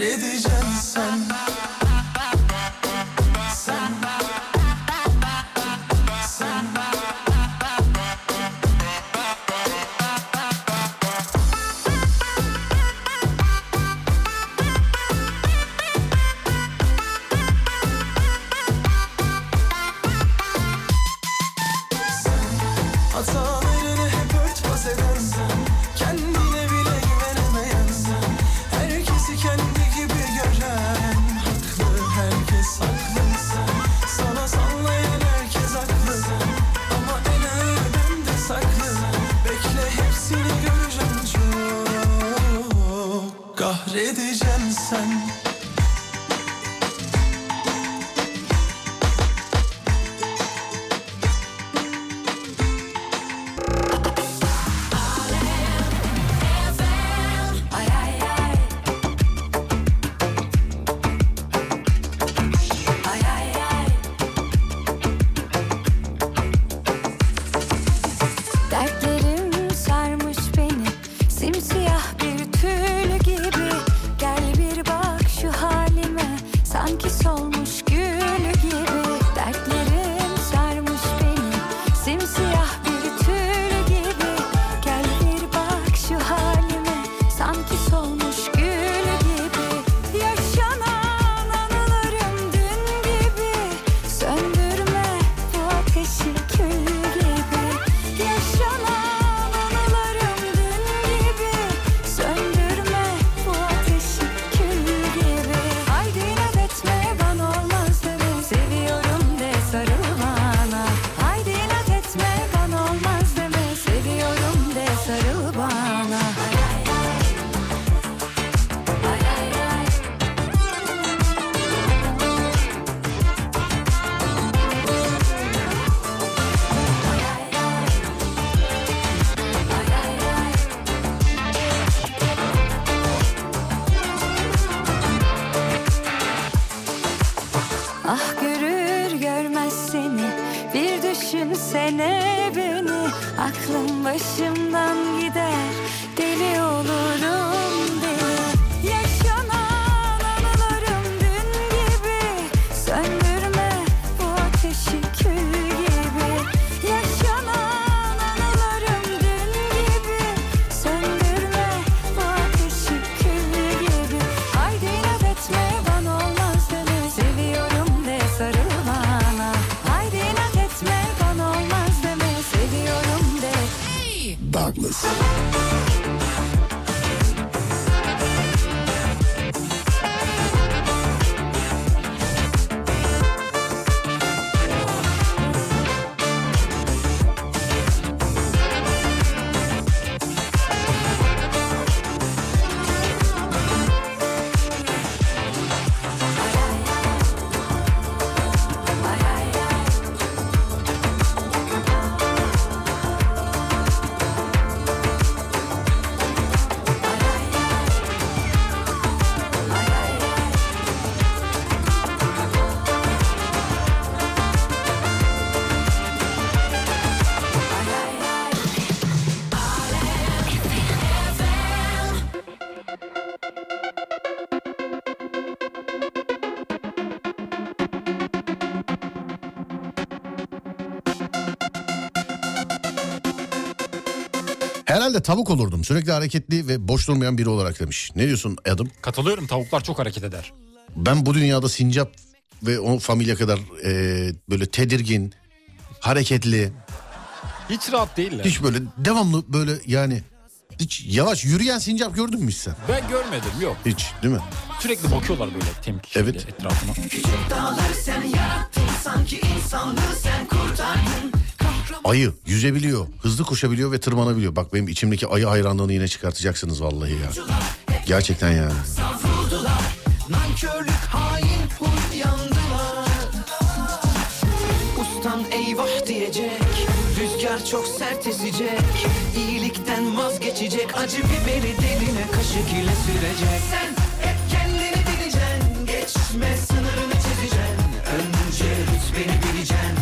sen Sen düşünsene beni Aklım başımdan gider. Deli olurum tavuk olurdum. Sürekli hareketli ve boş durmayan biri olarak demiş. Ne diyorsun Adam? Katılıyorum tavuklar çok hareket eder. Ben bu dünyada sincap ve o familya kadar e, böyle tedirgin, hareketli, Hiç rahat değiller. hiç böyle devamlı böyle yani hiç yavaş yürüyen sincap gördün mü hiç sen? Ben görmedim yok. Hiç değil mi? Sürekli bakıyorlar böyle temkinli Evet. etrafına. Ayı yüzebiliyor, hızlı koşabiliyor ve tırmanabiliyor. Bak benim içimdeki ayı hayranlığını yine çıkartacaksınız vallahi ya. Gerçekten yani. Nankörlük hain huy yandılar Ustan eyvah diyecek Rüzgar çok sert ezecek İyilikten vazgeçecek Acı biberi diline kaşık ile sürecek Sen hep kendini bileceksin Geçme sınırını çizeceksin Önce rütbeni bileceksin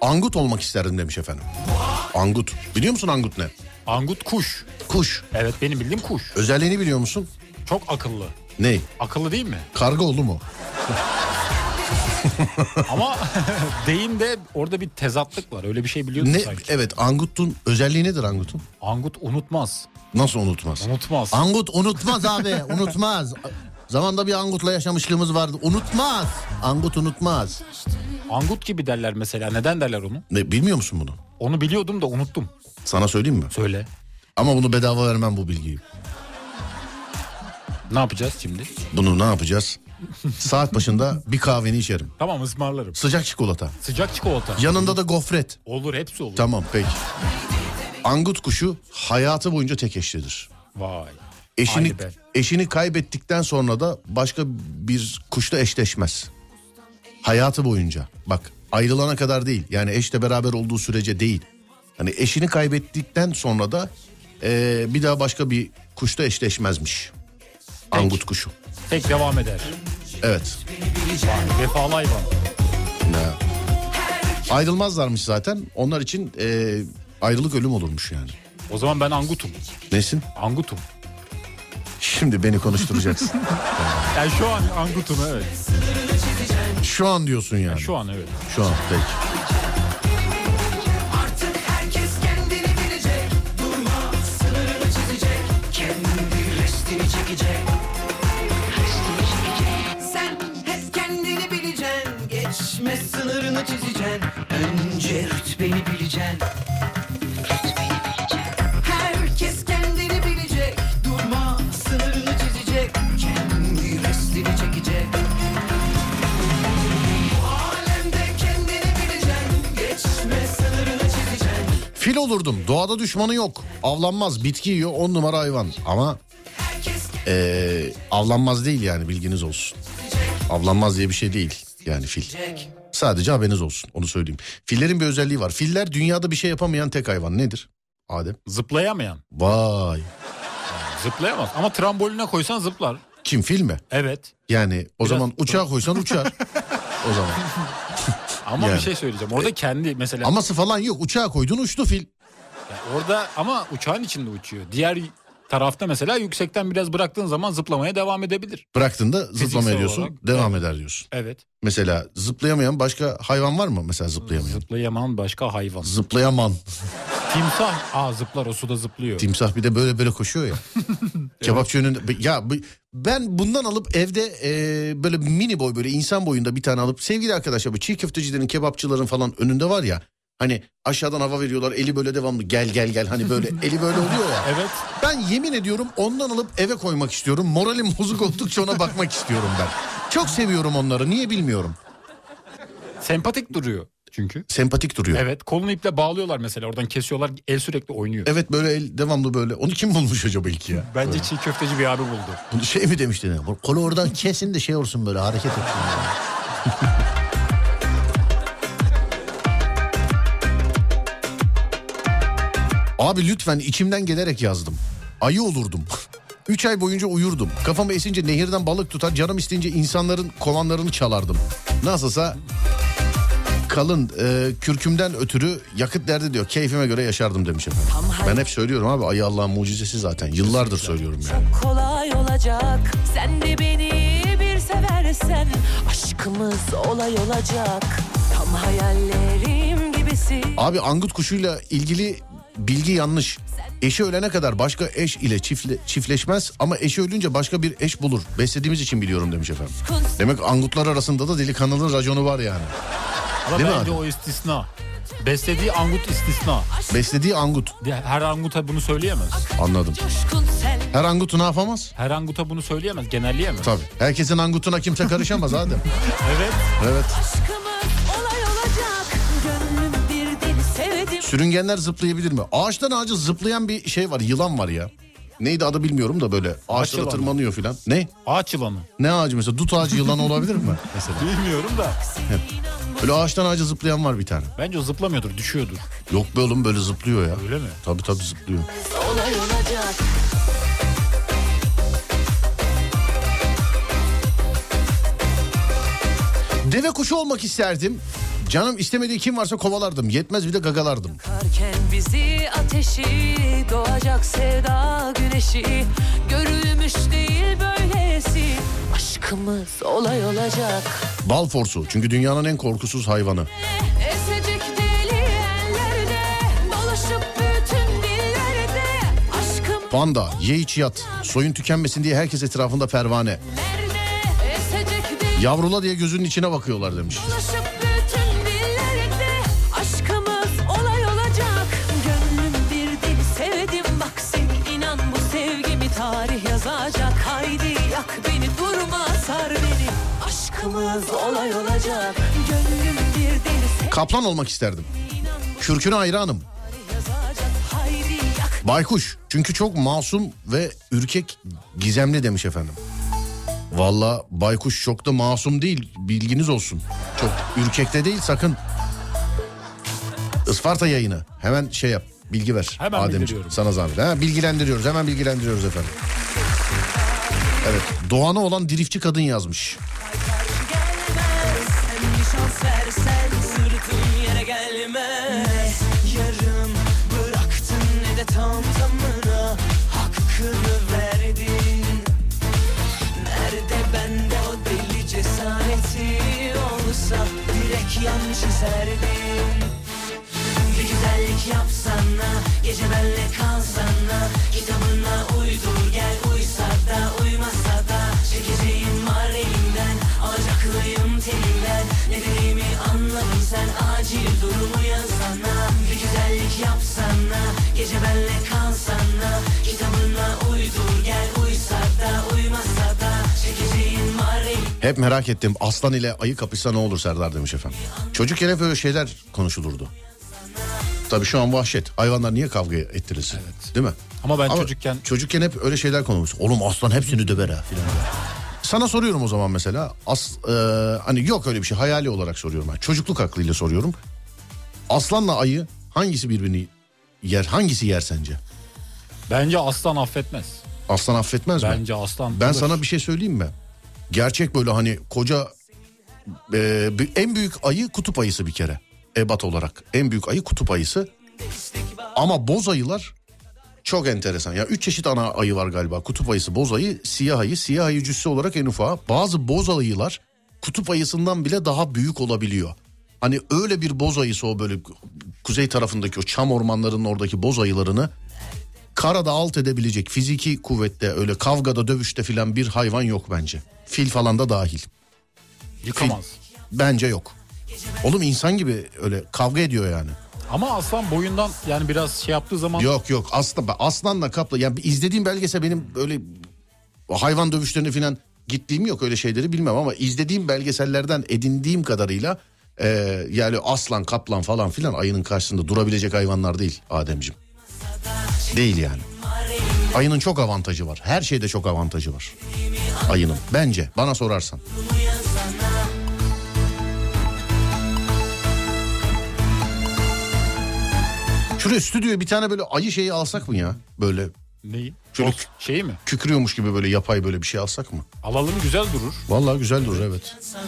Angut olmak isterdim demiş efendim. Angut. Biliyor musun angut ne? Angut kuş. Kuş. Evet benim bildiğim kuş. Özelliğini biliyor musun? Çok akıllı. Ne? Akıllı değil mi? Karga oldu mu? Ama deyimde orada bir tezatlık var. Öyle bir şey biliyordum Ne? sanki. Evet angutun özelliği nedir angutun? Angut unutmaz. Nasıl unutmaz? Unutmaz. Angut unutmaz abi unutmaz. Zamanda bir angutla yaşamışlığımız vardı. Unutmaz. Angut unutmaz. Angut gibi derler mesela. Neden derler onu? Ne bilmiyor musun bunu? Onu biliyordum da unuttum. Sana söyleyeyim mi? Söyle. Ama bunu bedava vermem bu bilgiyi. Ne yapacağız şimdi? Bunu ne yapacağız? Saat başında bir kahveni içerim. Tamam ısmarlarım. Sıcak çikolata. Sıcak çikolata. Yanında da gofret. Olur hepsi olur. Tamam peki. Angut kuşu hayatı boyunca tek eşlidir. Vay. Eşini, eşini kaybettikten sonra da başka bir kuşla eşleşmez. Hayatı boyunca. Bak ayrılana kadar değil. Yani eşle beraber olduğu sürece değil. Hani eşini kaybettikten sonra da eee, bir daha başka bir kuşla eşleşmezmiş. Angut kuşu. Tek devam eder. Evet. Vay, vefalı hayvan. Ne? Ayrılmazlarmış zaten. Onlar için eee, ayrılık ölüm olurmuş yani. O zaman ben angutum. Nesin? Angutum. Şimdi beni konuşturacaksın. Yani şu an angutum evet. Şu an diyorsun yani. Şu an evet. Şu an peki. Artık herkes kendini bilecek Durma sınırını çizecek Kendi restini çekecek Sen hep kendini bileceksin Geçme sınırını çizeceksin Önce rütbeni bileceksin olurdum. Doğada düşmanı yok. Avlanmaz. Bitki yiyor. On numara hayvan. Ama eee, avlanmaz değil yani bilginiz olsun. Avlanmaz diye bir şey değil. Yani fil. Sadece haberiniz olsun. Onu söyleyeyim. Fillerin bir özelliği var. Filler dünyada bir şey yapamayan tek hayvan. Nedir? Adem. Zıplayamayan. Vay. Zıplayamaz. Ama tramboline koysan zıplar. Kim fil mi? Evet. Yani o Biraz- zaman uçağa koysan uçar. o zaman. Ama Yani. bir şey söyleyeceğim. Orada kendi mesela Aması falan yok. Uçağa koydun uçtu fil. Yani orada ama uçağın içinde uçuyor. Diğer tarafta mesela yüksekten biraz bıraktığın zaman zıplamaya devam edebilir. Bıraktığında zıplama ediyorsun. olarak, devam eder diyorsun. Evet. Mesela zıplayamayan başka hayvan var mı? Mesela zıplayamayan. Zıplayamayan başka hayvan. Zıplayaman. Timsah. Aa zıplar o suda zıplıyor. Timsah bir de böyle böyle koşuyor ya. Kebapçı önünde. Ya ben bundan alıp evde e, böyle mini boy böyle insan boyunda bir tane alıp sevgili arkadaşlar bu çiğ köftecilerin kebapçıların falan önünde var ya. Hani aşağıdan hava veriyorlar eli böyle devamlı gel gel gel hani böyle eli böyle oluyor ya. Evet. Ben yemin ediyorum ondan alıp eve koymak istiyorum. Moralim bozuk oldukça ona bakmak istiyorum ben. Çok seviyorum onları niye bilmiyorum. Sempatik duruyor çünkü. Sempatik duruyor. Evet. Evet kolunu iple bağlıyorlar mesela oradan kesiyorlar el sürekli oynuyor. böyle el devamlı böyle. Onu kim bulmuş acaba ilk ya? Bence çiğ köfteci bir abi buldu. Bunu şey mi demişti ne? Kolu oradan kesin de şey olsun böyle hareket etsin. Abi lütfen içimden gelerek yazdım. Ayı olurdum. Üç ay boyunca uyurdum. Kafamı esince nehirden balık tutar, canım isteyince insanların kovanlarını çalardım. Nasılsa kalın e, kürkümden ötürü yakıt derdi diyor. Keyfime göre yaşardım demiş efendim. Ben hep söylüyorum abi ayı Allah'ın mucizesi zaten. Yıllardır söylüyorum yani. kolay olacak Sen de beni bir seversen Aşkımız olay olacak Tam hayallerim gibisi Abi angut kuşuyla ilgili bilgi yanlış. Eşi ölene kadar başka eş ile çiftle, çiftleşmez ama eşi ölünce başka bir eş bulur. Beslediğimiz için biliyorum demiş efendim. Demek angutlar arasında da delikanlının raconu var yani. Ama Değil mi bence abi? o istisna. Beslediği angut istisna. Beslediği angut. Her anguta bunu söyleyemez. Anladım. Her angutu ne yapamaz? Her anguta bunu söyleyemez, genelleyemez. Tabii. Herkesin angutuna kimse karışamaz Adem. Evet. Evet. Sürüngenler zıplayabilir mi? Ağaçtan ağaca zıplayan bir şey var. Yılan var ya. neydi adı bilmiyorum da böyle ağaçlara yılanı. tırmanıyor filan. Ne? Ağaç yılanı. Ne ağacı mesela? Dut ağacı yılanı olabilir mi mesela? Bilmiyorum da. Böyle ağaçtan ağaca zıplayan var bir tane. Bence o zıplamıyordur düşüyordur. Yok be oğlum böyle zıplıyor ya. Öyle mi? Tabii tabii zıplıyor. Olay olacak Deve kuşu olmak isterdim. Canım istemediği kim varsa kovalardım. Yetmez bir de gagalardım. Karken bizi ateşi Doğacak sevda güneşi Görülmüş değil böylesi Aşkımız olay olacak Bal forsu çünkü dünyanın en korkusuz hayvanı. Esecek deli ellerde Dolaşıp bütün dillerde Aşkım Panda, ye iç yat. Soyun tükenmesin diye herkes etrafında pervane. nerede Yavrula diye gözünün içine bakıyorlar demiş. Dolaşıp Aşkımız olay olacak Gönlüm bir deli sevdim Kaplan olmak isterdim. Kürküne hayranım. Baykuş çünkü çok masum ve ürkek gizemli demiş efendim. Valla baykuş çok da masum değil bilginiz olsun. Çok ürkek de değil sakın. Isparta yayını hemen şey yap bilgi ver. Hemen Ademciğim. Sana zahmet. Ha, bilgilendiriyoruz hemen bilgilendiriyoruz efendim. Evet Doğan'a olan dirifçi kadın yazmış. Gelmez Sen bir şans versen sırtım yere gelmez Yarım bıraktın ne de tam tamına. Hakkını verdin. Nerede bende o deli cesareti? Olsa Direkt yan çizerdin Bir güzellik yapsana Gece benle kalsana. Kitabına uydur gel uysa da uymasa anladın sen Acil durumu yazsana Bir güzellik yapsana Gece benle kalsana Kitabına uydur gel uysa da uymasa da Çekeceğim var Hep merak ettim aslan ile ayı kapışsa ne olur Serdar demiş efendim. Çocukken hep öyle şeyler konuşulurdu. Tabii şu an vahşet. Hayvanlar niye kavga ettirilsin? Değil mi? Ama ben çocukken Çocukken hep öyle şeyler konuşmuş. Oğlum aslan hepsini döver ha filan. Sana soruyorum o zaman mesela. As, e, hani yok öyle bir şey hayali olarak soruyorum. Ben. Çocukluk aklıyla soruyorum. Aslanla ayı hangisi birbirini yer? Hangisi yer sence? bence aslan affetmez. Aslan affetmez mi? Bence aslan. Ben sana bir şey söyleyeyim mi? Gerçek böyle hani koca e, en büyük ayı kutup ayısı bir kere. Ebat olarak en büyük ayı kutup ayısı. Ama boz ayılar çok enteresan. Ya üç çeşit ana ayı var galiba. Kutup ayısı, boz ayı, siyah ayı. Siyah ayı cüssü olarak en ufağı. Bazı boz ayılar kutup ayısından bile daha büyük olabiliyor. Hani öyle bir boz ayısı o böyle kuzey tarafındaki o çam ormanlarının oradaki boz ayılarını karada alt edebilecek fiziki kuvvette öyle kavgada dövüşte filan bir hayvan yok bence. Fil falan da dahil. Yıkamaz. Bence yok. Oğlum insan gibi öyle kavga ediyor yani. Ama aslan boyundan yani biraz şey yaptığı zaman Yok yok aslan aslanla kapla yani izlediğim belgesel benim öyle hayvan dövüşlerine filan gittiğim yok öyle şeyleri bilmem ama izlediğim belgesellerden edindiğim kadarıyla e, yani aslan kaplan falan filan ayının karşısında durabilecek hayvanlar değil Ademciğim. Değil yani. Ayının çok avantajı var. Her şeyde çok avantajı var. Ayının. Bence bana sorarsan. Şuraya stüdyoya bir tane böyle ayı şeyi alsak mı ya? Böyle neyi? Şöyle O şeyi mi? kükürüyormuş gibi böyle yapay böyle bir şey alsak mı? Alalım güzel durur. Vallahi güzel durur evet. sana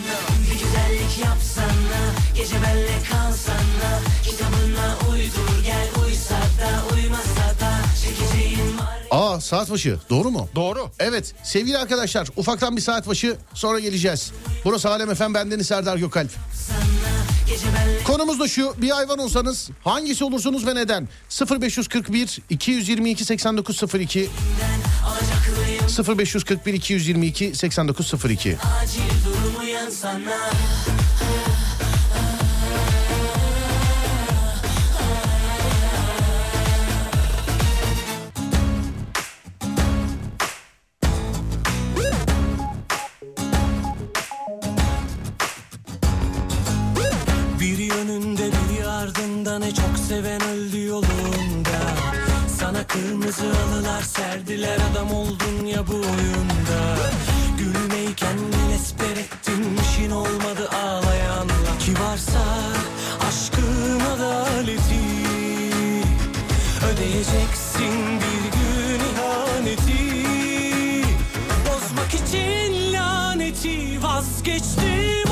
güzellik yapsana Gece benle kalsana Kitabına uydur gel uysa da uymasa da Çekeceğim var Aa saat başı doğru mu? Doğru. Evet sevgili arkadaşlar ufaktan bir saat başı sonra geleceğiz. Burası Alem Efem bendeniz Serdar Gökalp. Benle Konumuz da şu bir hayvan olsanız hangisi olursunuz ve neden? 0541 222 8902 0541 222 8902 acil durumu yansana Ne çok seven öldü yolunda. Sana kırmızı halılar serdiler adam oldun ya bu oyunda. Gülmeyi kendin esper ettin işin olmadı ağlayanla. Ki varsa aşkın adaleti Ödeyeceksin bir gün ihaneti. Bozmak için laneti vazgeçtim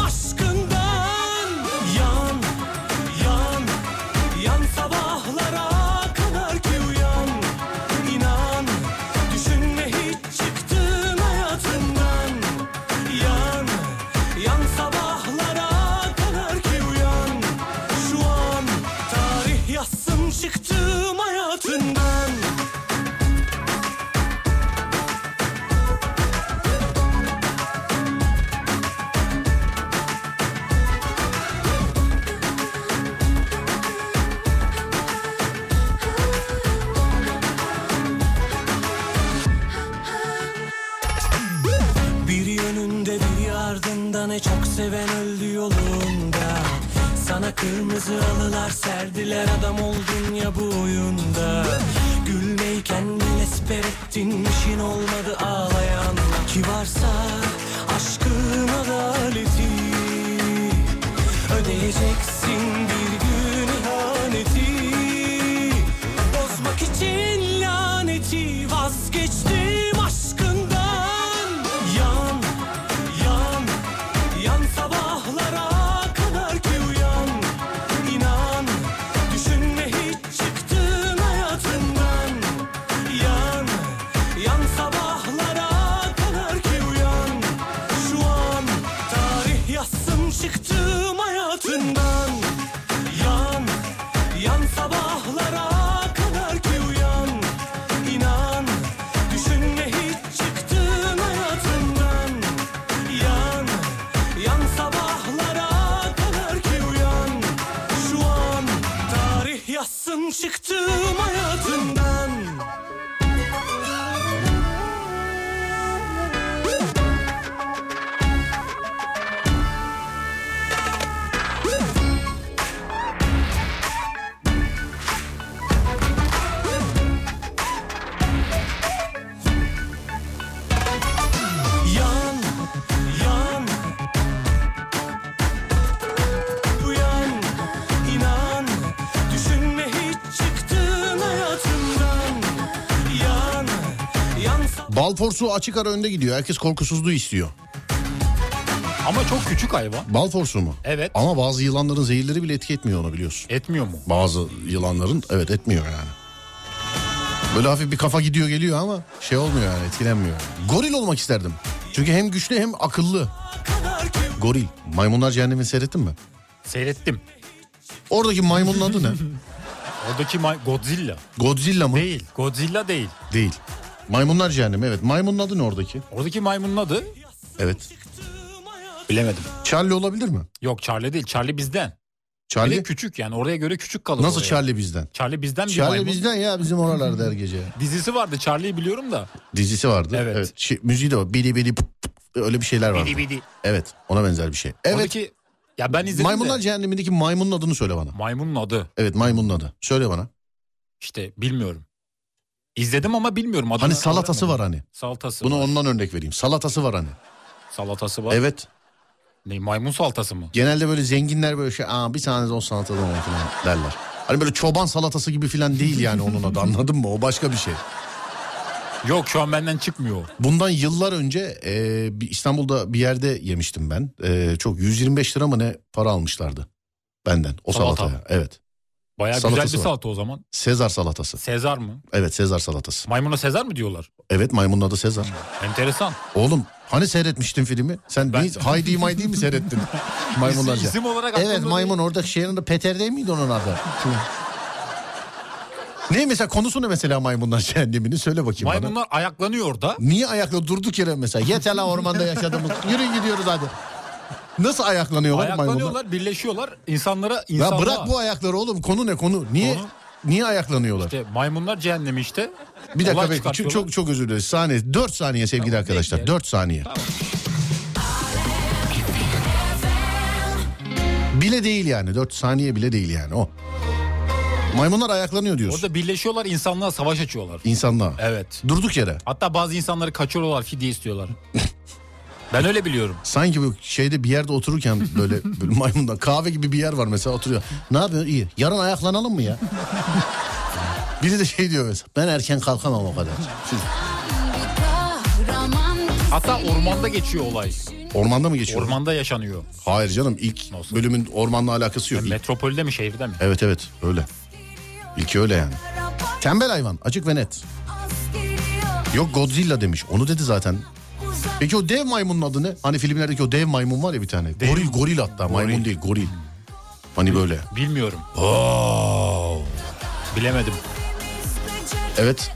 Balforsu açık ara önde gidiyor. Herkes korkusuzluğu istiyor. Ama çok küçük hayvan. Balforsu mu? Evet. Ama bazı yılanların zehirleri bile etki etmiyor onu biliyorsun. Etmiyor mu? Bazı yılanların evet etmiyor yani. Böyle hafif bir kafa gidiyor geliyor ama şey olmuyor yani etkilenmiyor. Goril olmak isterdim. Çünkü hem güçlü hem akıllı. Goril. Maymunlar Cehennemi seyrettin mi? Seyrettim. Oradaki maymunun adı ne? Oradaki may- Godzilla. Godzilla mı? Değil. Godzilla değil. Değil. Maymunlar Cehennemi evet. Maymunun adı ne oradaki? Oradaki maymunun adı Evet. bilemedim. Charlie olabilir mi? Yok Charlie değil. Charlie bizden. Bir Charlie? de küçük yani oraya göre küçük kalır. Nasıl oraya. Charlie bizden? Charlie bizden bir Charlie maymun. bizden ya bizim oralarda her gece. Dizisi vardı Charlie'yi biliyorum da. Dizisi vardı. Evet. Şey, müziği de var. Bidi bidi pıp pıp, öyle bir şeyler vardı. Bidi bidi. Evet ona benzer bir şey. Evet. Oradaki ya ben izledim Maymunlar de. Cehennemi'ndeki maymunun adını söyle bana. Maymunun adı Evet maymunun adı. Söyle bana. işte bilmiyorum. İzledim ama bilmiyorum adını. Hani salatası var hani. Salatası Bunu var. ondan örnek vereyim. Salatası var hani. Salatası var. Evet. Ne, maymun salatası mı? Genelde böyle zenginler böyle şey aa bir tane o salatadan var falan derler. Hani böyle çoban salatası gibi falan değil yani onun adı anladın mı? O başka bir şey. Yok şu an benden çıkmıyor. Bundan yıllar önce e, İstanbul'da bir yerde yemiştim ben. E, çok 125 lira mı ne para almışlardı benden o Salata. salataya. Evet. Bayağı güzel bir var. salata o zaman. Sezar salatası. Sezar mı? Evet Sezar salatası. Maymuna Sezar mı diyorlar? Evet maymunun adı Sezar. Enteresan. Oğlum hani seyretmiştin filmi? Sen Ben- ben... Haydi Maydi mi seyrettin? Maymunlarca. İsim- olarak Evet maymun oradaki şeyin adı Peter değil miydi onun adı? ne mesela konusu ne mesela maymunlar cehennemini söyle bakayım bana. Maymunlar ayaklanıyor orada. Niye ayakla durduk yere mesela? Yeter lan ormanda yaşadığımız. Yürüyün gidiyoruz hadi. Nasıl ayaklanıyorlar, maymunlar? Ayaklanıyorlar, birleşiyorlar. İnsanlara Ya insanlığa. bırak bu ayakları oğlum. Konu ne konu? Niye Konu? niye ayaklanıyorlar? İşte maymunlar cehennemi işte. bir dakika Olay bekle. Çok, çıkartıyorlar. çok çok özür dileriz. Saniye. 4 saniye sevgili Tamam, arkadaşlar. bekleyelim. 4 saniye. Bile değil yani. 4 saniye bile değil yani o. Maymunlar ayaklanıyor diyorsun. Orada birleşiyorlar insanlığa savaş açıyorlar. İnsanlığa. Evet. Durduk yere. Hatta bazı insanları kaçırıyorlar fidye istiyorlar. ben öyle biliyorum. Sanki bu şeyde bir yerde otururken böyle, böyle maymundan kahve gibi bir yer var mesela oturuyor. Ne yapıyorsun? İyi. Yarın ayaklanalım mı ya? Biri de şey diyor mesela. Ben erken kalkamam o kadar. Siz- Hatta ormanda geçiyor olay. ormanda mı geçiyor? Ormanda yaşanıyor. Hayır canım ilk Nasıl? bölümün ormanla alakası yok. İlk- Metropolde mi şehirde mi? Evet evet öyle. İlki öyle yani. Tembel hayvan açık ve net. Yok Godzilla demiş. Onu dedi zaten. Peki o dev maymunun adı ne? Hani filmlerdeki o dev maymun var ya bir tane. goril goril hatta maymun değil goril. Hani böyle. Bilmiyorum. Wow. Bilemedim. Evet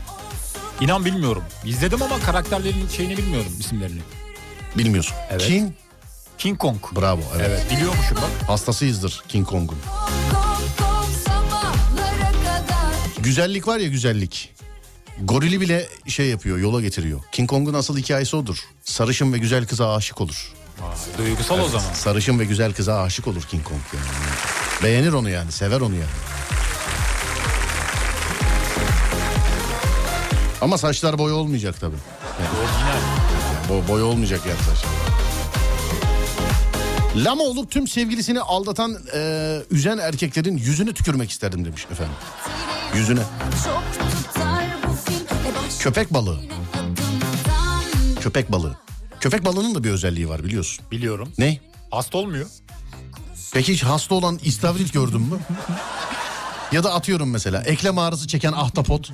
İnan bilmiyorum. İzledim ama karakterlerin şeyini bilmiyorum isimlerini. bilmiyorsun. Evet. King King Kong. bravo evet. Evet biliyormuşum bak. Hastasıyızdır King Kong'un. Güzellik var ya güzellik. Gorili bile şey yapıyor yola getiriyor. King Kong'un asıl hikayesi odur. Sarışın ve güzel kıza aşık olur. Aa, duygusal o zaman. Sarışın ve güzel kıza aşık olur King Kong yani. Beğenir onu yani, sever onu yani. Ama saçlar boy olmayacak tabii. Orijinal. Bo boy olmayacak yani saç. Lama olup tüm sevgilisini aldatan, e, üzen erkeklerin yüzüne tükürmek isterdim demiş efendim. Yüzüne. Köpek balığı. Köpek balığı. Köpek balığının da bir özelliği var biliyorsun. Biliyorum. Ne? Hasta olmuyor. Peki hiç hasta olan istavrit gördün mü? ya da atıyorum mesela eklem ağrısı çeken ahtapot.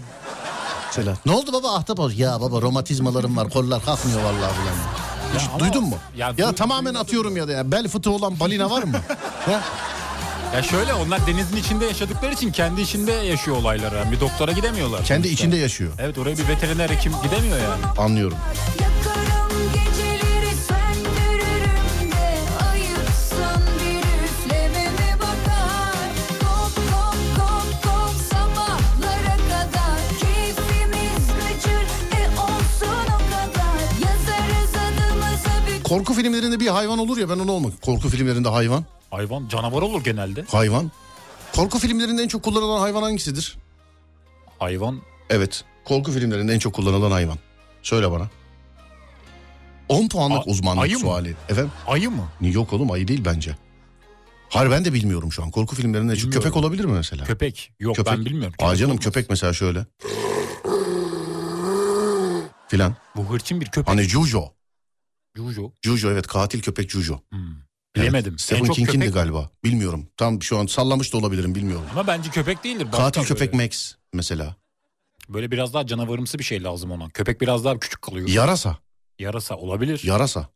Mesela. Ne oldu baba ahtapot? Ya baba romatizmalarım var kollar kalkmıyor vallahi bilen. Hiç ama- duydun mu? Ya Ya, du- tamamen atıyorum ya da ya. Bel fıtığı olan balina var mı? Ya? Şöyle onlar denizin içinde yaşadıkları için kendi içinde yaşıyor olaylar. Yani bir doktora gidemiyorlar. Kendi sonuçta. içinde yaşıyor. Evet oraya bir veteriner hekim gidemiyor yani. Anlıyorum. Korku filmlerinde bir hayvan olur ya ben onu olmak. Korku filmlerinde hayvan. Hayvan canavar olur genelde. Hayvan. Korku filmlerinde en çok kullanılan hayvan hangisidir? Hayvan Evet. Korku filmlerinde en çok kullanılan hayvan. Söyle bana. 10 puanlık A- uzmanlık ayı mı? suali. Efendim? ayı mı? Yok oğlum ayı değil bence. Hayır ben de bilmiyorum şu an. Korku filmlerinde Bilmiyorum. köpek olabilir mi mesela? Köpek. Yok Köpek. ben bilmiyorum. Aa canım olmaz. köpek mesela şöyle. Filan. Bu hırçın bir köpek. Hani Jujo. Juju. Jujo evet katil köpek Jujo. Hmm. Bilemedim. Evet. En Stephen King'indi köpek galiba. Bilmiyorum. Tam şu an sallamış da olabilirim bilmiyorum. Ama bence köpek değildir. Başka Katil köpek böyle. Max mesela. Böyle biraz daha canavarımsı bir şey lazım ona. Köpek biraz daha küçük kalıyor. Yarasa. Yarasa olabilir. Yarasa.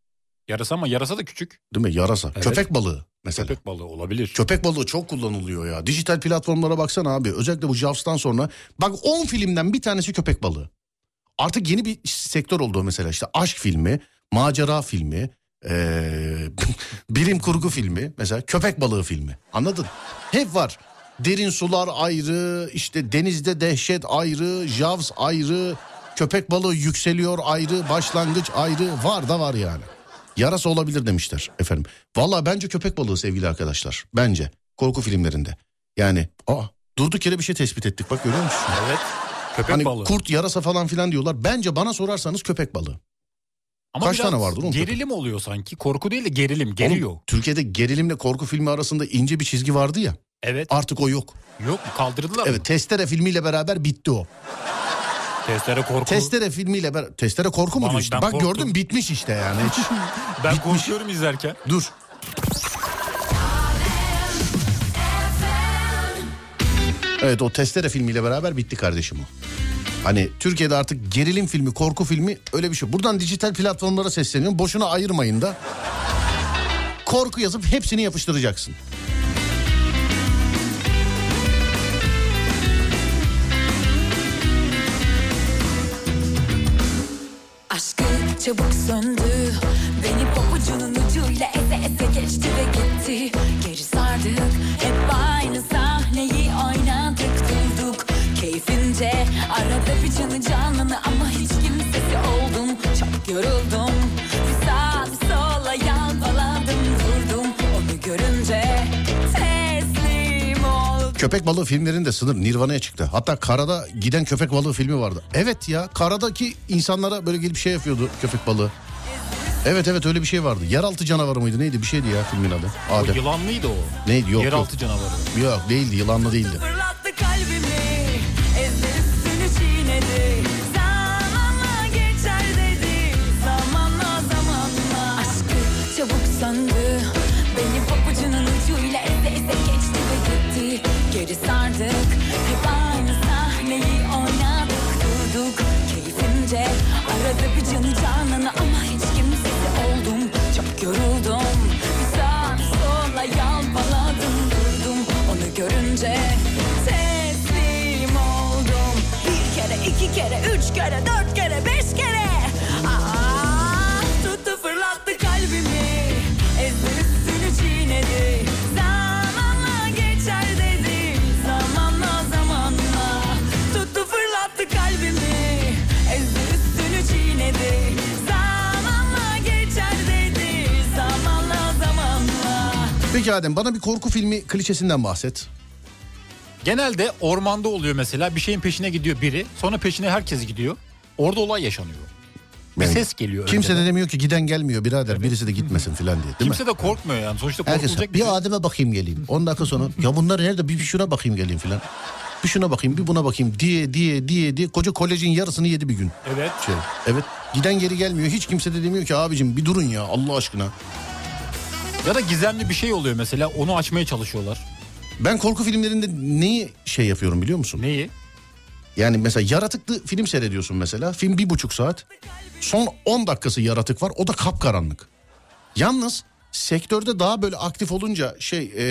Yarasa ama yarasa da küçük. Değil mi? Yarasa. Evet. Köpek balığı mesela. Köpek balığı olabilir. Köpek balığı çok kullanılıyor ya. Dijital platformlara baksana abi. Özellikle bu Jaws'tan sonra. Bak 10 filmden bir tanesi köpek balığı. Artık yeni bir sektör oldu mesela. işte aşk filmi, macera filmi, ee, bilim kurgu filmi. Mesela köpek balığı filmi. Anladın? Hep var. Derin sular ayrı, işte denizde dehşet ayrı, Jaws ayrı, köpek balığı yükseliyor ayrı, başlangıç ayrı. Var da var yani. Yarası olabilir demişler efendim. Valla bence köpek balığı sevgili arkadaşlar. Bence korku filmlerinde. Yani aa durduk yere bir şey tespit ettik bak görüyor musun? Evet. Köpek hani balığı. kurt yarasa falan filan diyorlar. Bence bana sorarsanız köpek balığı. Ama kaç tane vardır oğlum? Gerilim oluyor sanki. Korku değil de gerilim. Geliyor. Oğlum, Türkiye'de gerilimle korku filmi arasında ince bir çizgi vardı ya. Evet. Artık o yok. Yok kaldırdılar mı? Evet Testere filmiyle beraber bitti o. Testere korku. Testere filmiyle beraber... Testere korku mu Bana- diyor işte? ben Bak korktum. gördün bitmiş işte yani. Hiç... ben bitmiş. korkuyorum izlerken. Dur. Evet o Testere filmiyle beraber bitti kardeşim o. Hani Türkiye'de artık gerilim filmi, korku filmi öyle bir şey. Buradan dijital platformlara sesleniyorum. Boşuna ayırmayın da. Korku yazıp hepsini yapıştıracaksın. Aşkı çabuk söndü Beni pabucunun ucuyla eze eze geçti ve gitti Geri sardık Keyfince arada bir canı canını ama hiç kimsesi oldum Çok yoruldum bir sağa bir sola yalpaladım durdum Onu görünce Köpek balığı filmlerinde sınır Nirvana'ya çıktı. Hatta karada giden köpek balığı filmi vardı. Evet ya karadaki insanlara böyle gelip şey yapıyordu köpek balığı. Evet evet öyle bir şey vardı. Yeraltı canavarı mıydı neydi bir şeydi ya filmin adı. O Adem. yılanlıydı o. Neydi yok yok. Yeraltı canavarı. Yok değildi yılanlı değildi. Fırlattı kalbimi Peki Adem bana bir korku filmi klişesinden bahset. Genelde ormanda oluyor mesela bir şeyin peşine gidiyor biri sonra peşine herkes gidiyor. Orada olay yaşanıyor. Bir Yani ses geliyor. Kimse de önceden. demiyor ki giden gelmiyor birader birisi de gitmesin filan diye değil Kimse mi? de korkmuyor yani. Sonuçta Herkes korkulacak bir şey. bir Adem'e bakayım geleyim. 10 dakika sonra ya bunlar nerede bir, bir şuna bakayım geleyim filan. Bir şuna bakayım bir buna bakayım diye diye diye diye koca kolejin yarısını yedi bir gün. Evet. Şey, evet giden geri gelmiyor hiç kimse de demiyor ki abicim bir durun ya Allah aşkına. Ya da gizemli bir şey oluyor mesela onu açmaya çalışıyorlar. Ben korku filmlerinde neyi şey yapıyorum biliyor musun? Neyi? Yani mesela yaratıklı film seyrediyorsun mesela. Film bir buçuk saat. Son 10 dakikası yaratık var. O da kapkaranlık. Yalnız sektörde daha böyle aktif olunca şey e,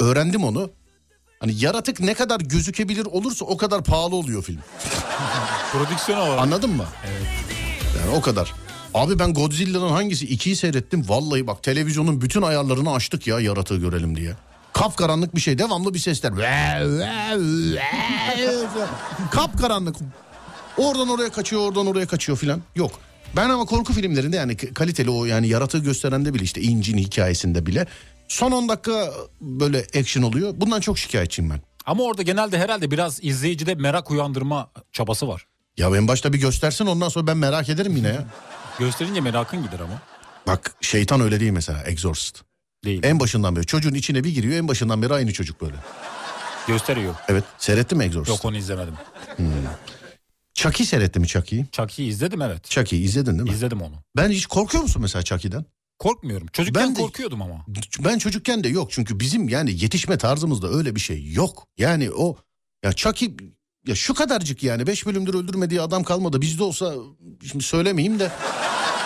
öğrendim onu. Hani yaratık ne kadar gözükebilir olursa o kadar pahalı oluyor film. Prodüksiyona var. Anladın mı? Yani o kadar. Abi ben Godzilla'nın hangisi? ikiyi seyrettim. Vallahi bak televizyonun bütün ayarlarını açtık ya yaratığı görelim diye. Kapkaranlık bir şey. Devamlı bir sesler. Kapkaranlık. Oradan oraya kaçıyor, oradan oraya kaçıyor filan. Yok. Ben ama korku filmlerinde yani kaliteli o yani yaratığı gösterende bile işte incin hikayesinde bile son 10 dakika böyle action oluyor. Bundan çok şikayetçiyim ben. Ama orada genelde herhalde biraz izleyicide merak uyandırma çabası var. Ya en başta bir göstersin ondan sonra ben merak ederim yine ya. Gösterince merakın gider ama. Bak şeytan öyle değil mesela Exorcist. Değil. En başından beri çocuğun içine bir giriyor en başından beri aynı çocuk böyle. Gösteriyor. Evet seyrettin mi Exorcist? Yok onu izlemedim. Chucky seyretti mi Chucky'yi? Chucky'yi izledim evet. Chucky'yi izledin değil mi? İzledim onu. Ben hiç korkuyor musun mesela Chucky'den? Korkmuyorum. Çocukken Ben de- korkuyordum ama. Ben çocukken de yok çünkü bizim yani yetişme tarzımızda öyle bir şey yok. Yani o ya Chucky ya şu kadarcık yani 5 bölümdür öldürmediği adam kalmadı. Bizde olsa şimdi söylemeyeyim de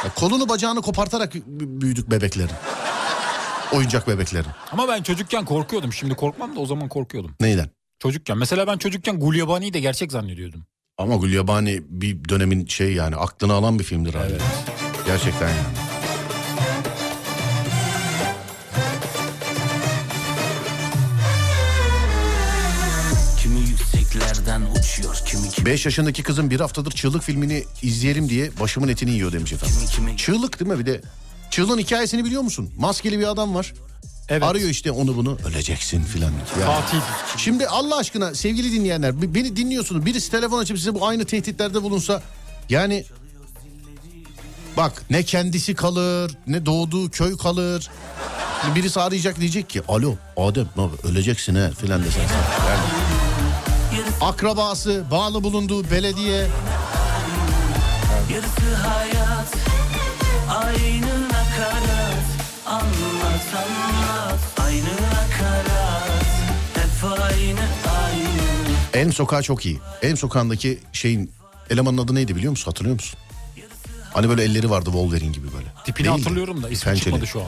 ya kolunu bacağını kopartarak büyüdük bebeklerin. Oyuncak bebeklerin. Ama ben çocukken korkuyordum. Şimdi korkmam da o zaman korkuyordum. Neyden? Çocukken. Mesela ben çocukken Gulyabani'yi de gerçek zannediyordum. Ama Gulyabani bir dönemin şey yani aklını alan bir filmdir abi. Evet. Gerçekten yani. 5 yaşındaki kızım bir haftadır Çığlık filmini izleyelim diye başımın etini yiyor demiş efendim. Çığlık değil mi bir de? Çığlığın hikayesini biliyor musun? Maskeli bir adam var. Evet. Arıyor işte onu bunu. Öleceksin filan. Yani. Katil. Şimdi Allah aşkına sevgili dinleyenler beni dinliyorsunuz. Birisi telefon açıp size bu aynı tehditlerde bulunsa yani bak ne kendisi kalır ne doğduğu köy kalır. Birisi arayacak diyecek ki alo Adem ne haber? öleceksin he filan desen. Yani. Akrabası bağlı bulunduğu belediye Yarısı hayat Aynı nakarat Anlat anlat Aynı nakarat Hep aynı aynı Elm Sokağı çok iyi. Elm Sokağı'ndaki şeyin elemanın adı neydi biliyor musun? Hatırlıyor musun? Hani böyle elleri vardı Wolverine gibi böyle. Tipini Değildi. hatırlıyorum da ismi Pençeli. çıkmadı şu an.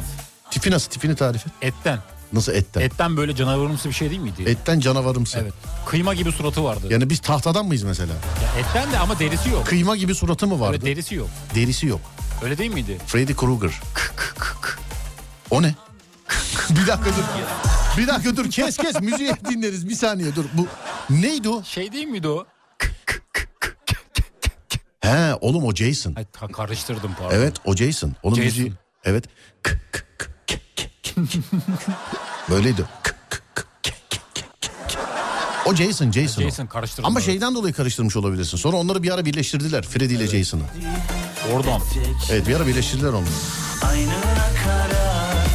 Tipi nasıl? Tipini tarif et. Etten. Nasıl etten? Etten böyle canavarımsı bir şey değil miydi? Etten canavarımsı. Evet. Kıyma gibi suratı vardı. Yani biz tahtadan mıyız mesela? Ya etten de ama derisi yok. Kıyma gibi suratı mı vardı? Evet, derisi yok. Derisi yok. Öyle değil miydi? Freddy Krueger. O ne? bir dakika dur. Bir dakika dur kes kes müziği dinleriz bir saniye dur. Bu neydi o? Şey değil miydi o? He oğlum o Jason. Ay, ka- karıştırdım pardon. Evet o Jason. Onun Jason. müziği. Evet. Böyleydi. O Jason, Jason. Jason karıştırdım. Ama şeyden dolayı karıştırmış olabilirsin. Sonra onları bir ara birleştirdiler. Freddy ile Jason'ı. Oradan. Evet bir ara birleştirdiler onları. Aynı nakarat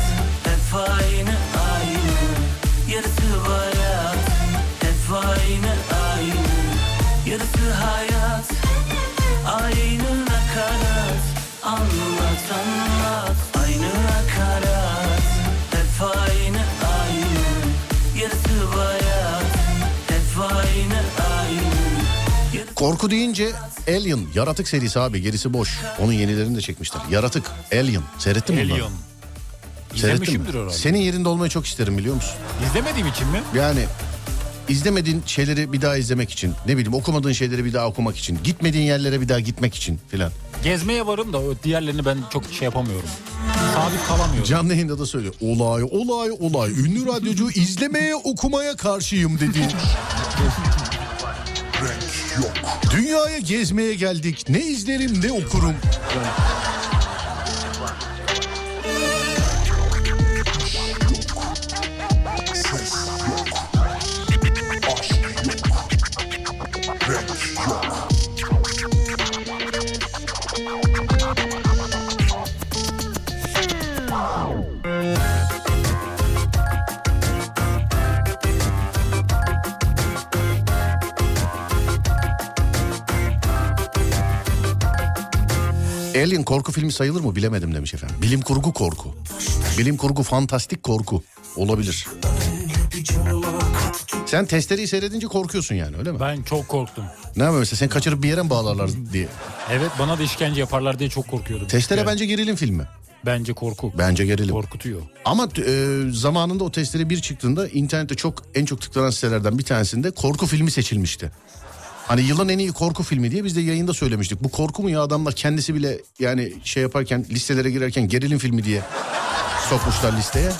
Korku deyince Alien, Yaratık serisi abi gerisi boş. Onun yenilerini de çekmişler. Yaratık, Alien. Seyrettin mi bunları? Alien. Seyrettin mi? İzlemişimdir herhalde. Senin yerinde olmayı çok isterim biliyor musun? İzlemediğim için mi? Yani izlemediğin şeyleri bir daha izlemek için, ne bileyim okumadığın şeyleri bir daha okumak için, gitmediğin yerlere bir daha gitmek için filan. Gezmeye varım da o diğerlerini ben çok şey yapamıyorum. Sabit kalamıyorum. Canlı yayında da söylüyor. Olay, olay, olay. Ünlü radyocu izlemeye, okumaya karşıyım dedi. Dünyaya gezmeye geldik. Ne izlerim ne okurum. Alien korku filmi sayılır mı bilemedim demiş efendim. Bilim kurgu korku. Bilim kurgu fantastik korku olabilir. Sen testereyi seyredince korkuyorsun yani öyle mi? Ben çok korktum. Ne yapayım mesela sen kaçırıp bir yere mi bağlarlar diye. Evet bana da işkence yaparlar diye çok korkuyordum. Testere Yani bence gerilim filmi. Bence korku. Bence gerilim. Korkutuyor. Ama e, zamanında o testere bir çıktığında internette çok en çok tıklanan sitelerden bir tanesinde korku filmi seçilmişti. Hani yılın en iyi korku filmi diye biz de yayında söylemiştik. Bu korku mu ya adamlar kendisi bile yani şey yaparken listelere girerken gerilim filmi diye sokmuşlar listeye.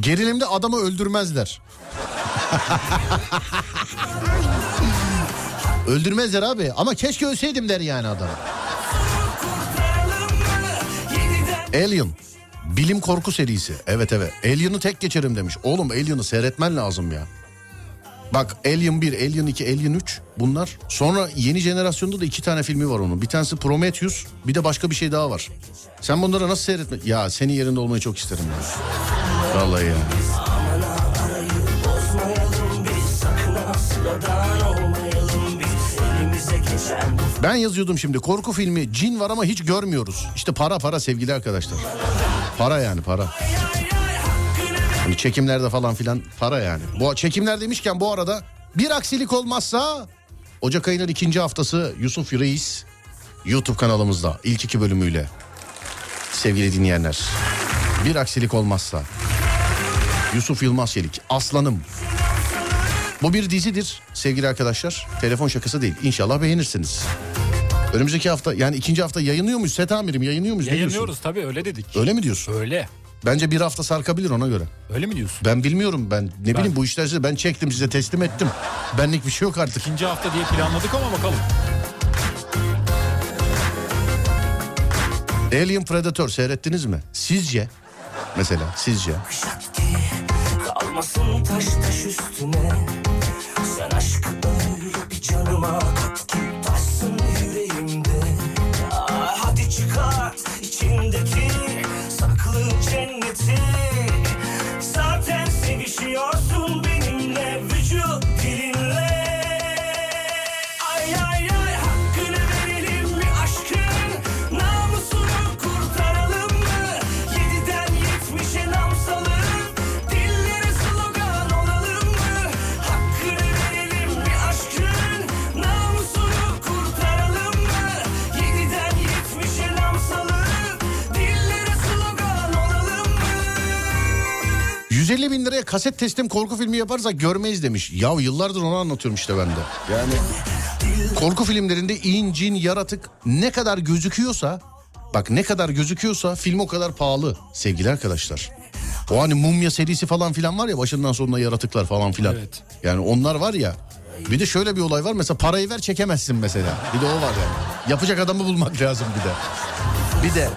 Gerilimde adamı öldürmezler. Öldürmezler abi ama keşke ölseydim der yani adam. Alien. Bilim korku serisi. Evet evet. Alien'ı tek geçerim demiş. Oğlum Alien'ı seyretmen lazım ya. Bak Alien 1, Alien 2, Alien 3 bunlar. Sonra yeni jenerasyonda da iki tane filmi var onun. Bir tanesi Prometheus bir de başka bir şey daha var. Sen bunları nasıl seyretme... Ya senin yerinde olmayı çok isterim ya. Vallahi ya. Ben yazıyordum şimdi korku filmi cin var ama hiç görmüyoruz. İşte para para sevgili arkadaşlar. Para yani para. Hani çekimlerde falan filan para yani. Bu çekimler demişken bu arada bir aksilik olmazsa Ocak ayının ikinci haftası Yusuf Reis YouTube kanalımızda ilk iki bölümüyle sevgili dinleyenler. Bir aksilik olmazsa Yusuf Yılmaz Çelik Aslanım. Bu bir dizidir sevgili arkadaşlar. Telefon şakası değil. İnşallah beğenirsiniz. Önümüzdeki hafta yani ikinci hafta yayınlıyor muyuz? Set amirim yayınlıyor muyuz? Yayınlıyoruz tabii öyle dedik. Öyle mi diyorsun? Öyle. Bence bir hafta sarkabilir ona göre. Öyle mi diyorsun? Ben bilmiyorum ben ne bileyim bu işler size ben çektim size teslim ettim. Benlik bir şey yok artık. İkinci hafta diye planladık ama bakalım. Alien Predator seyrettiniz mi? Sizce? Mesela sizce? Kalmasın taş taş üstüne Aşkı öyle bir canıma. Kat ki taşsın yüreğimde. Ah, Hadi çıkart içindeki saklı cenneti. Zaten sevişiyorsun kaset teslim korku filmi yaparsak görmeyiz demiş. Ya yıllardır onu anlatıyorum işte ben de. Yani korku filmlerinde in, cin, yaratık ne kadar gözüküyorsa... Bak ne kadar gözüküyorsa film o kadar pahalı sevgili arkadaşlar. O hani mumya serisi falan filan var ya başından sonuna yaratıklar falan filan. Evet. Yani onlar var ya Bir de şöyle bir olay var mesela parayı ver çekemezsin mesela. Bir de o var yani. Yapacak adamı bulmak lazım bir de. Bir de.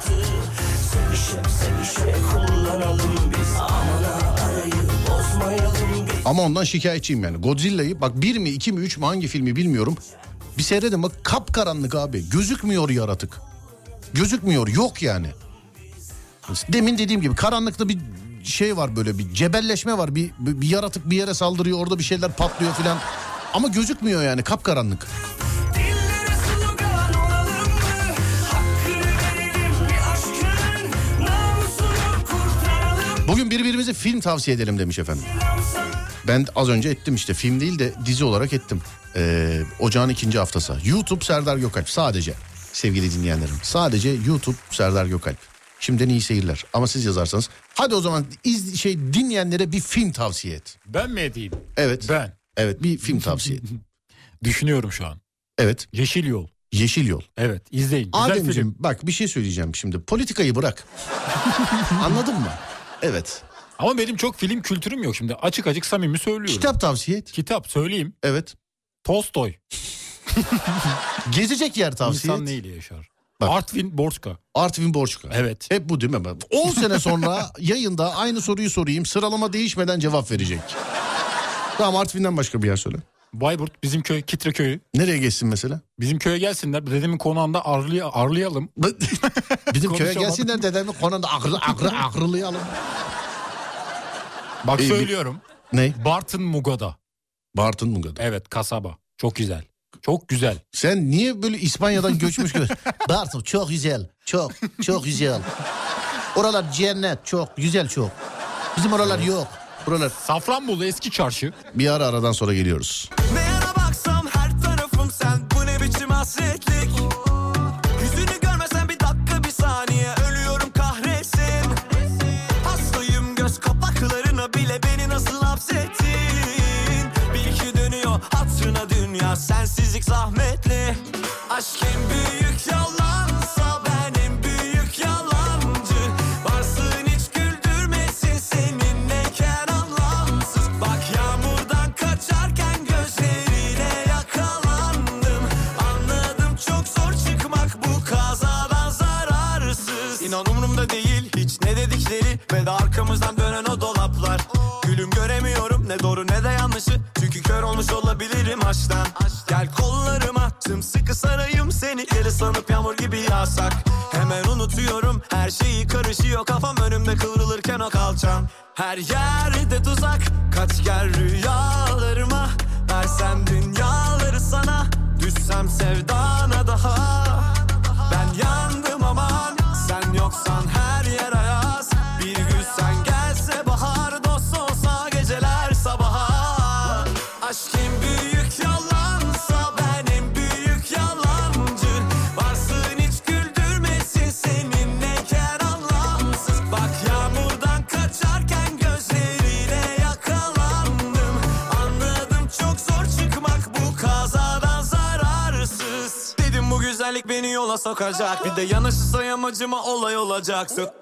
Ama ondan şikayetçiyim yani. Godzilla'yı bak bir mi iki mi üç mü hangi filmi bilmiyorum. Bir seyredin bak kapkaranlık abi. Gözükmüyor yaratık. Gözükmüyor yok yani. Demin dediğim gibi karanlıkta bir şey var böyle bir cebelleşme var. Bir, bir bir yaratık bir yere saldırıyor orada bir şeyler patlıyor filan. Ama gözükmüyor yani kapkaranlık. Bugün birbirimize film tavsiye edelim demiş efendim. Ben az önce ettim işte film değil de dizi olarak ettim. Ee, ocağın ikinci haftası. YouTube Serdar Gökalp sadece sevgili dinleyenlerim. Sadece YouTube Serdar Gökalp. Şimdiden iyi seyirler. Ama siz yazarsanız hadi o zaman iz, şey dinleyenlere bir film tavsiye et. Ben mi edeyim? Evet. Ben. Evet bir film tavsiye et. Düşünüyorum şu an. Evet. Yeşil Yol. Yeşil Yol. Evet izleyin. Güzel Ademciğim film. bak bir şey söyleyeceğim şimdi. Politikayı bırak. Anladın mı? Evet. Ama benim çok film kültürüm yok şimdi. Açık açık samimi söylüyorum. Kitap tavsiye et. Kitap söyleyeyim. Evet. Tolstoy. Gezecek yer tavsiye İnsan et. neyle yaşar? Bak. Artvin Borçka. Artvin Borçka. Evet. Hep bu değil mi? 10 sene sonra yayında aynı soruyu sorayım. Sıralama değişmeden cevap verecek. Tamam Artvin'den başka bir yer söyle. Bayburt bizim köy Kitre köyü. Nereye geçsin mesela? Bizim köye gelsinler. Dedemin konağında ağırlay ağırlayalım. Bizim köye gelsinler dedemin konağında aklı, aklı, akıllayalım. Bak İyi, söylüyorum. Ne? Bartın Mugada. Bartın mı kadar? Evet kasaba. Çok güzel. Çok güzel. Sen niye böyle İspanya'dan göçmüş gibi? Bartın çok güzel. Çok, çok güzel. Oralar cennet çok, güzel çok. Bizim oralar yok. Buralar. Safranbolu eski çarşı. Bir ara aradan sonra geliyoruz. Ne yana baksam her tarafım sen Bu ne biçim hasretlik hapsettin Bil ki dönüyor. Hatırına dünya Sensizlik zahmetli. Aşk en büyük yalansa olay olacak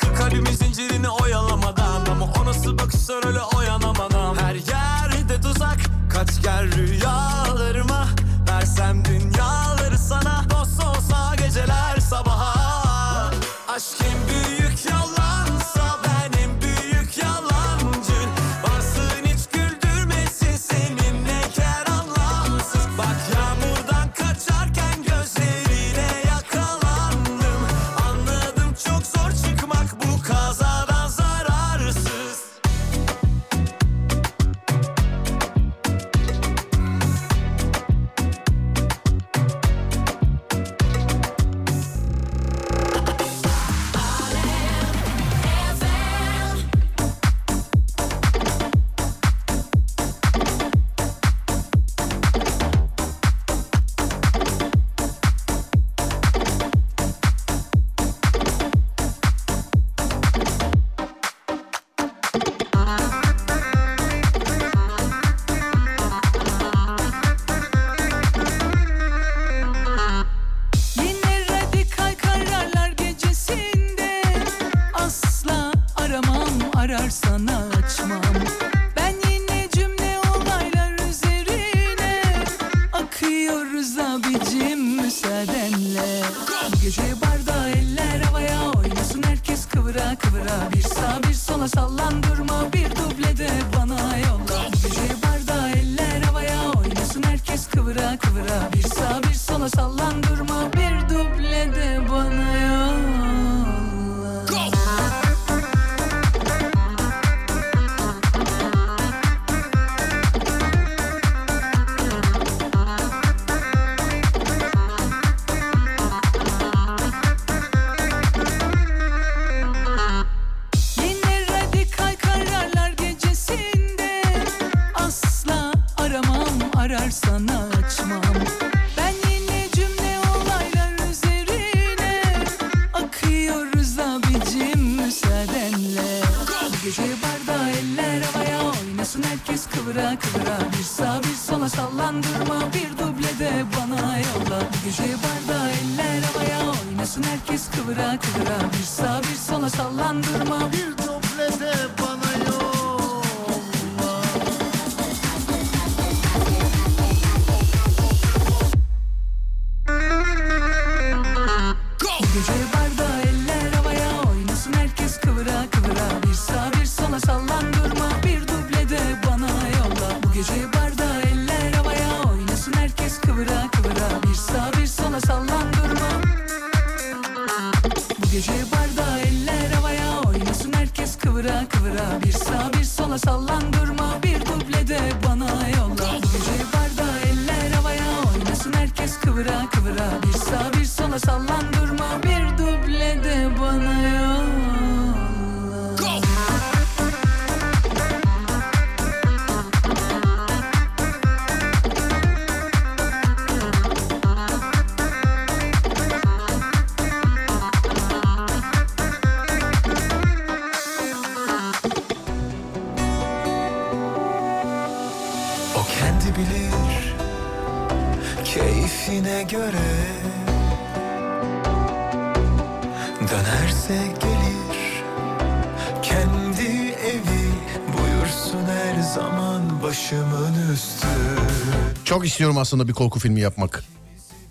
istiyorum aslında bir korku filmi yapmak.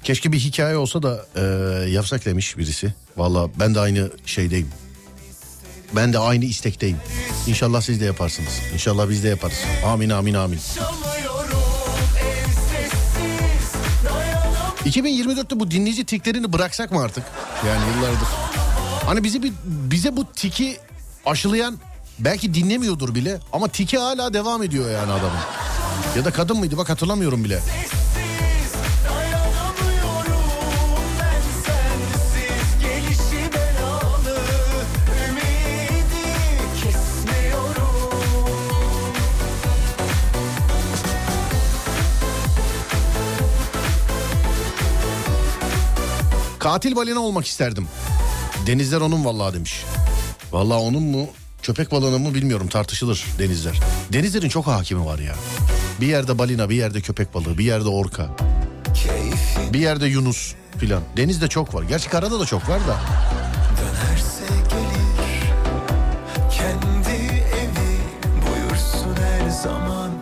Keşke bir hikaye olsa da e, yapsak demiş birisi. Valla ben de aynı şeydeyim. Ben de aynı istekteyim. İnşallah siz de yaparsınız. İnşallah biz de yaparız. Amin amin amin. 2024'te bu dinleyici tiklerini bıraksak mı artık? Yani yıllardır. Hani bizi bir, bize bu tiki aşılayan belki dinlemiyordur bile ama tiki hala devam ediyor yani adamın. Ya da kadın mıydı bak hatırlamıyorum bile. Katil balina olmak isterdim. Denizler onun vallahi demiş. Vallahi onun mu köpek balığının mı bilmiyorum tartışılır denizler. Denizlerin çok hakimi var ya. Bir yerde balina bir yerde köpek balığı bir yerde orka. Bir yerde yunus filan. Denizde çok var. Gerçi karada da çok var da. Her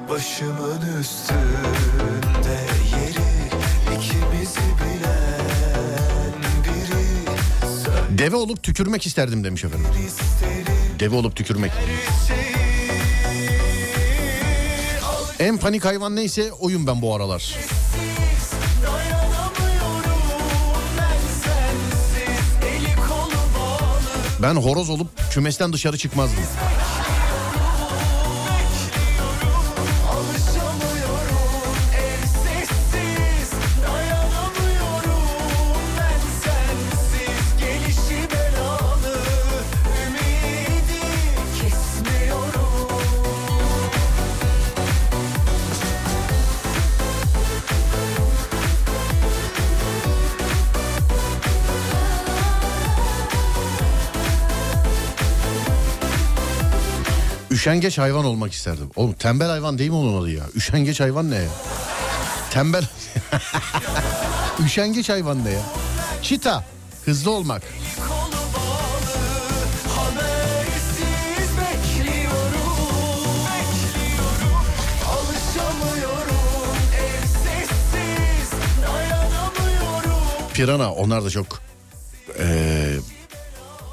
başımın üstünde yeri ikimizi bilen biri Deve olup tükürmek isterdim demiş efendim. Deve olup tükürmek. En panik hayvan neyse oyun ben bu aralar. Bağlı Ben horoz olup kümesten dışarı çıkmazdım. Üşengeç hayvan olmak isterdim. Oğlum tembel hayvan değil mi adı ya? Üşengeç hayvan ne ya? Tembel... Üşengeç hayvan ne ya? Çita. Hızlı olmak. Pirana onlar da çok eee,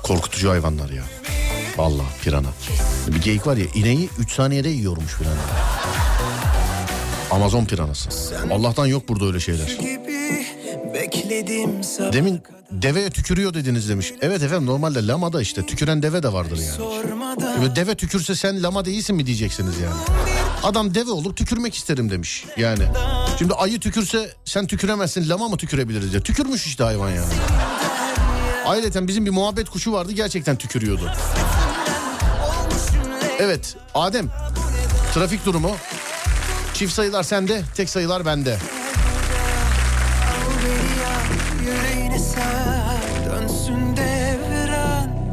korkutucu hayvanlar ya. Vallahi pirana. Bir geyik var ya ineği 3 saniyede yiyormuş pirana. Amazon piranası. Allah'tan yok burada öyle şeyler. Demin deveye tükürüyor dediniz demiş. Evet efendim normalde lamada işte tüküren deve de vardır yani. Böyle deve tükürse sen lama değilsin mi diyeceksiniz yani. Adam deve olup tükürmek isterim demiş yani. Şimdi ayı tükürse sen tüküremezsin lama mı tükürebiliriz diye. Tükürmüş işte hayvan yani. Ayrıca bizim bir muhabbet kuşu vardı gerçekten tükürüyordu. Evet Adem trafik durumu çift sayılar sende tek sayılar bende.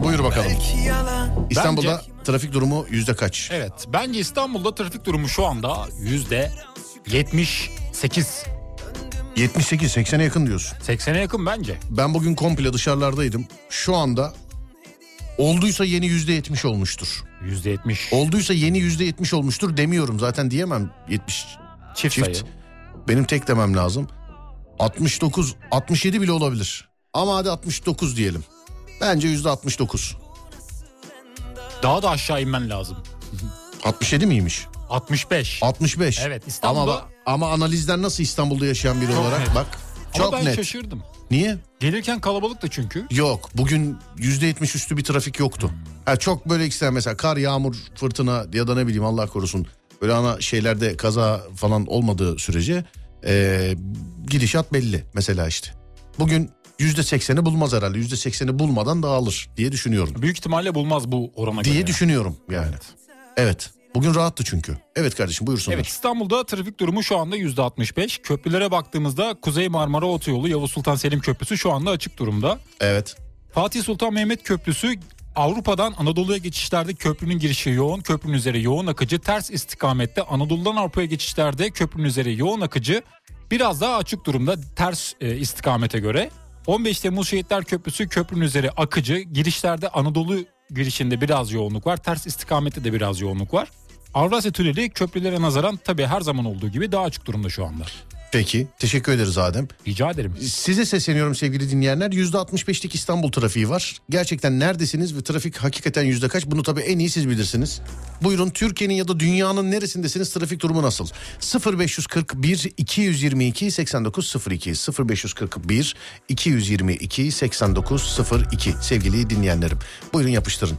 Buyur bakalım. İstanbul'da trafik durumu yüzde kaç? Evet bence İstanbul'da trafik durumu şu anda yüzde 78. 78 80'e yakın diyorsun. 80'e yakın bence. Ben bugün komple dışarılardaydım. Şu anda olduysa yeni yüzde yetmiş olmuştur. Yüzde 70. Olduysa yeni yüzde yetmiş olmuştur demiyorum. Zaten diyemem 70 Çift, çift. sayı. Benim tek demem lazım. 69, 67 bile olabilir. Ama hadi 69 diyelim. Bence yüzde 69. Daha da aşağı inmen lazım. 67 miymiş? 65. 65. Evet, İstanbul'da- Ama, ama analizden nasıl İstanbul'da yaşayan biri Çok olarak net. bak. Ama Çok ben net. şaşırdım. Niye? Gelirken kalabalıktı çünkü. Yok bugün yüzde yetmiş üstü bir trafik yoktu. Ha, çok böyle ikisinden mesela kar, yağmur, fırtına ya da ne bileyim Allah korusun. Böyle ana şeylerde kaza falan olmadığı sürece e, gidişat belli mesela işte. Bugün yüzde sekseni bulmaz herhalde. Yüzde sekseni bulmadan dağılır diye düşünüyorum. Büyük ihtimalle bulmaz bu orana göre. Diye düşünüyorum yani. Evet. Bugün rahattı çünkü. Evet kardeşim buyursunlar. Evet İstanbul'da trafik durumu şu anda %65. Köprülere baktığımızda Kuzey Marmara Otoyolu Yavuz Sultan Selim Köprüsü şu anda açık durumda. Evet. Fatih Sultan Mehmet Köprüsü Avrupa'dan Anadolu'ya geçişlerde köprünün girişi yoğun, köprünün üzeri yoğun akıcı. Ters istikamette Anadolu'dan Avrupa'ya geçişlerde köprünün üzeri yoğun akıcı. Biraz daha açık durumda ters e, istikamete göre. 15 Temmuz Şehitler Köprüsü köprünün üzeri akıcı. Girişlerde Anadolu girişinde biraz yoğunluk var. Ters istikamette de biraz yoğunluk var. Avrasya Tüneli köprülere nazaran tabii her zaman olduğu gibi daha açık durumda şu anda. Peki. Teşekkür ederiz Adem. Rica ederim. Size sesleniyorum sevgili dinleyenler. Yüzde 65'lik İstanbul trafiği var. Gerçekten neredesiniz ve trafik hakikaten yüzde kaç? Bunu tabii en iyi siz bilirsiniz. Buyurun Türkiye'nin ya da dünyanın neresindesiniz? Trafik durumu nasıl? 0541 222 8902 0541 222 8902 sevgili dinleyenlerim. Buyurun yapıştırın.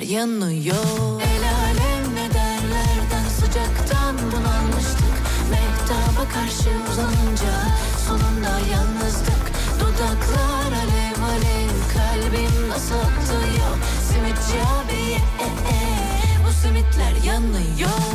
Simitler yanıyor. El alem ne derlerden sıcaktan bunalmıştık. Mehtaba karşı uzanınca sonunda yalnızdık. Dudaklar alev alev kalbim nasıl atıyor Simitçi abiye e, e, bu simitler yanıyor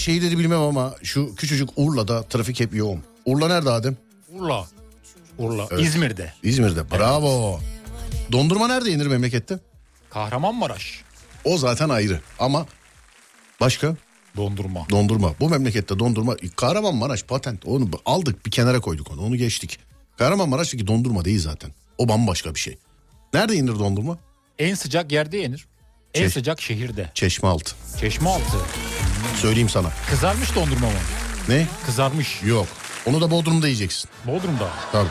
şehirleri bilmem ama şu küçücük Urla'da trafik hep yoğun. Urla nerede Adem? Urla. Urla. İzmir'de. İzmir'de. Bravo. Dondurma nerede yenir memlekette? Kahramanmaraş. O zaten ayrı ama başka Dondurma. dondurma. Bu memlekette dondurma Kahramanmaraş patent onu aldık bir kenara koyduk onu onu geçtik. Kahramanmaraş'taki dondurma değil zaten. O bambaşka bir şey. Nerede yenir dondurma? En sıcak yerde yenir. En Çeş- sıcak şehirde. Çeşme altı. Söyleyeyim sana. Kızarmış dondurma mı? Ne? Kızarmış. Yok. Onu da Bodrum'da yiyeceksin. Bodrum'da. Tabii.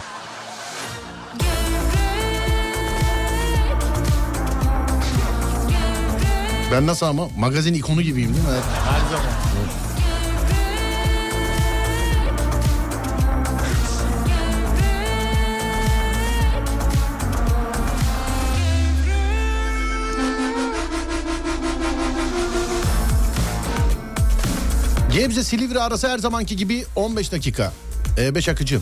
Ben nasıl ama magazin ikonu gibiyim değil mi? Her zaman. Gebze Silivri arası her zamanki gibi 15 dakika. E5 akıcı.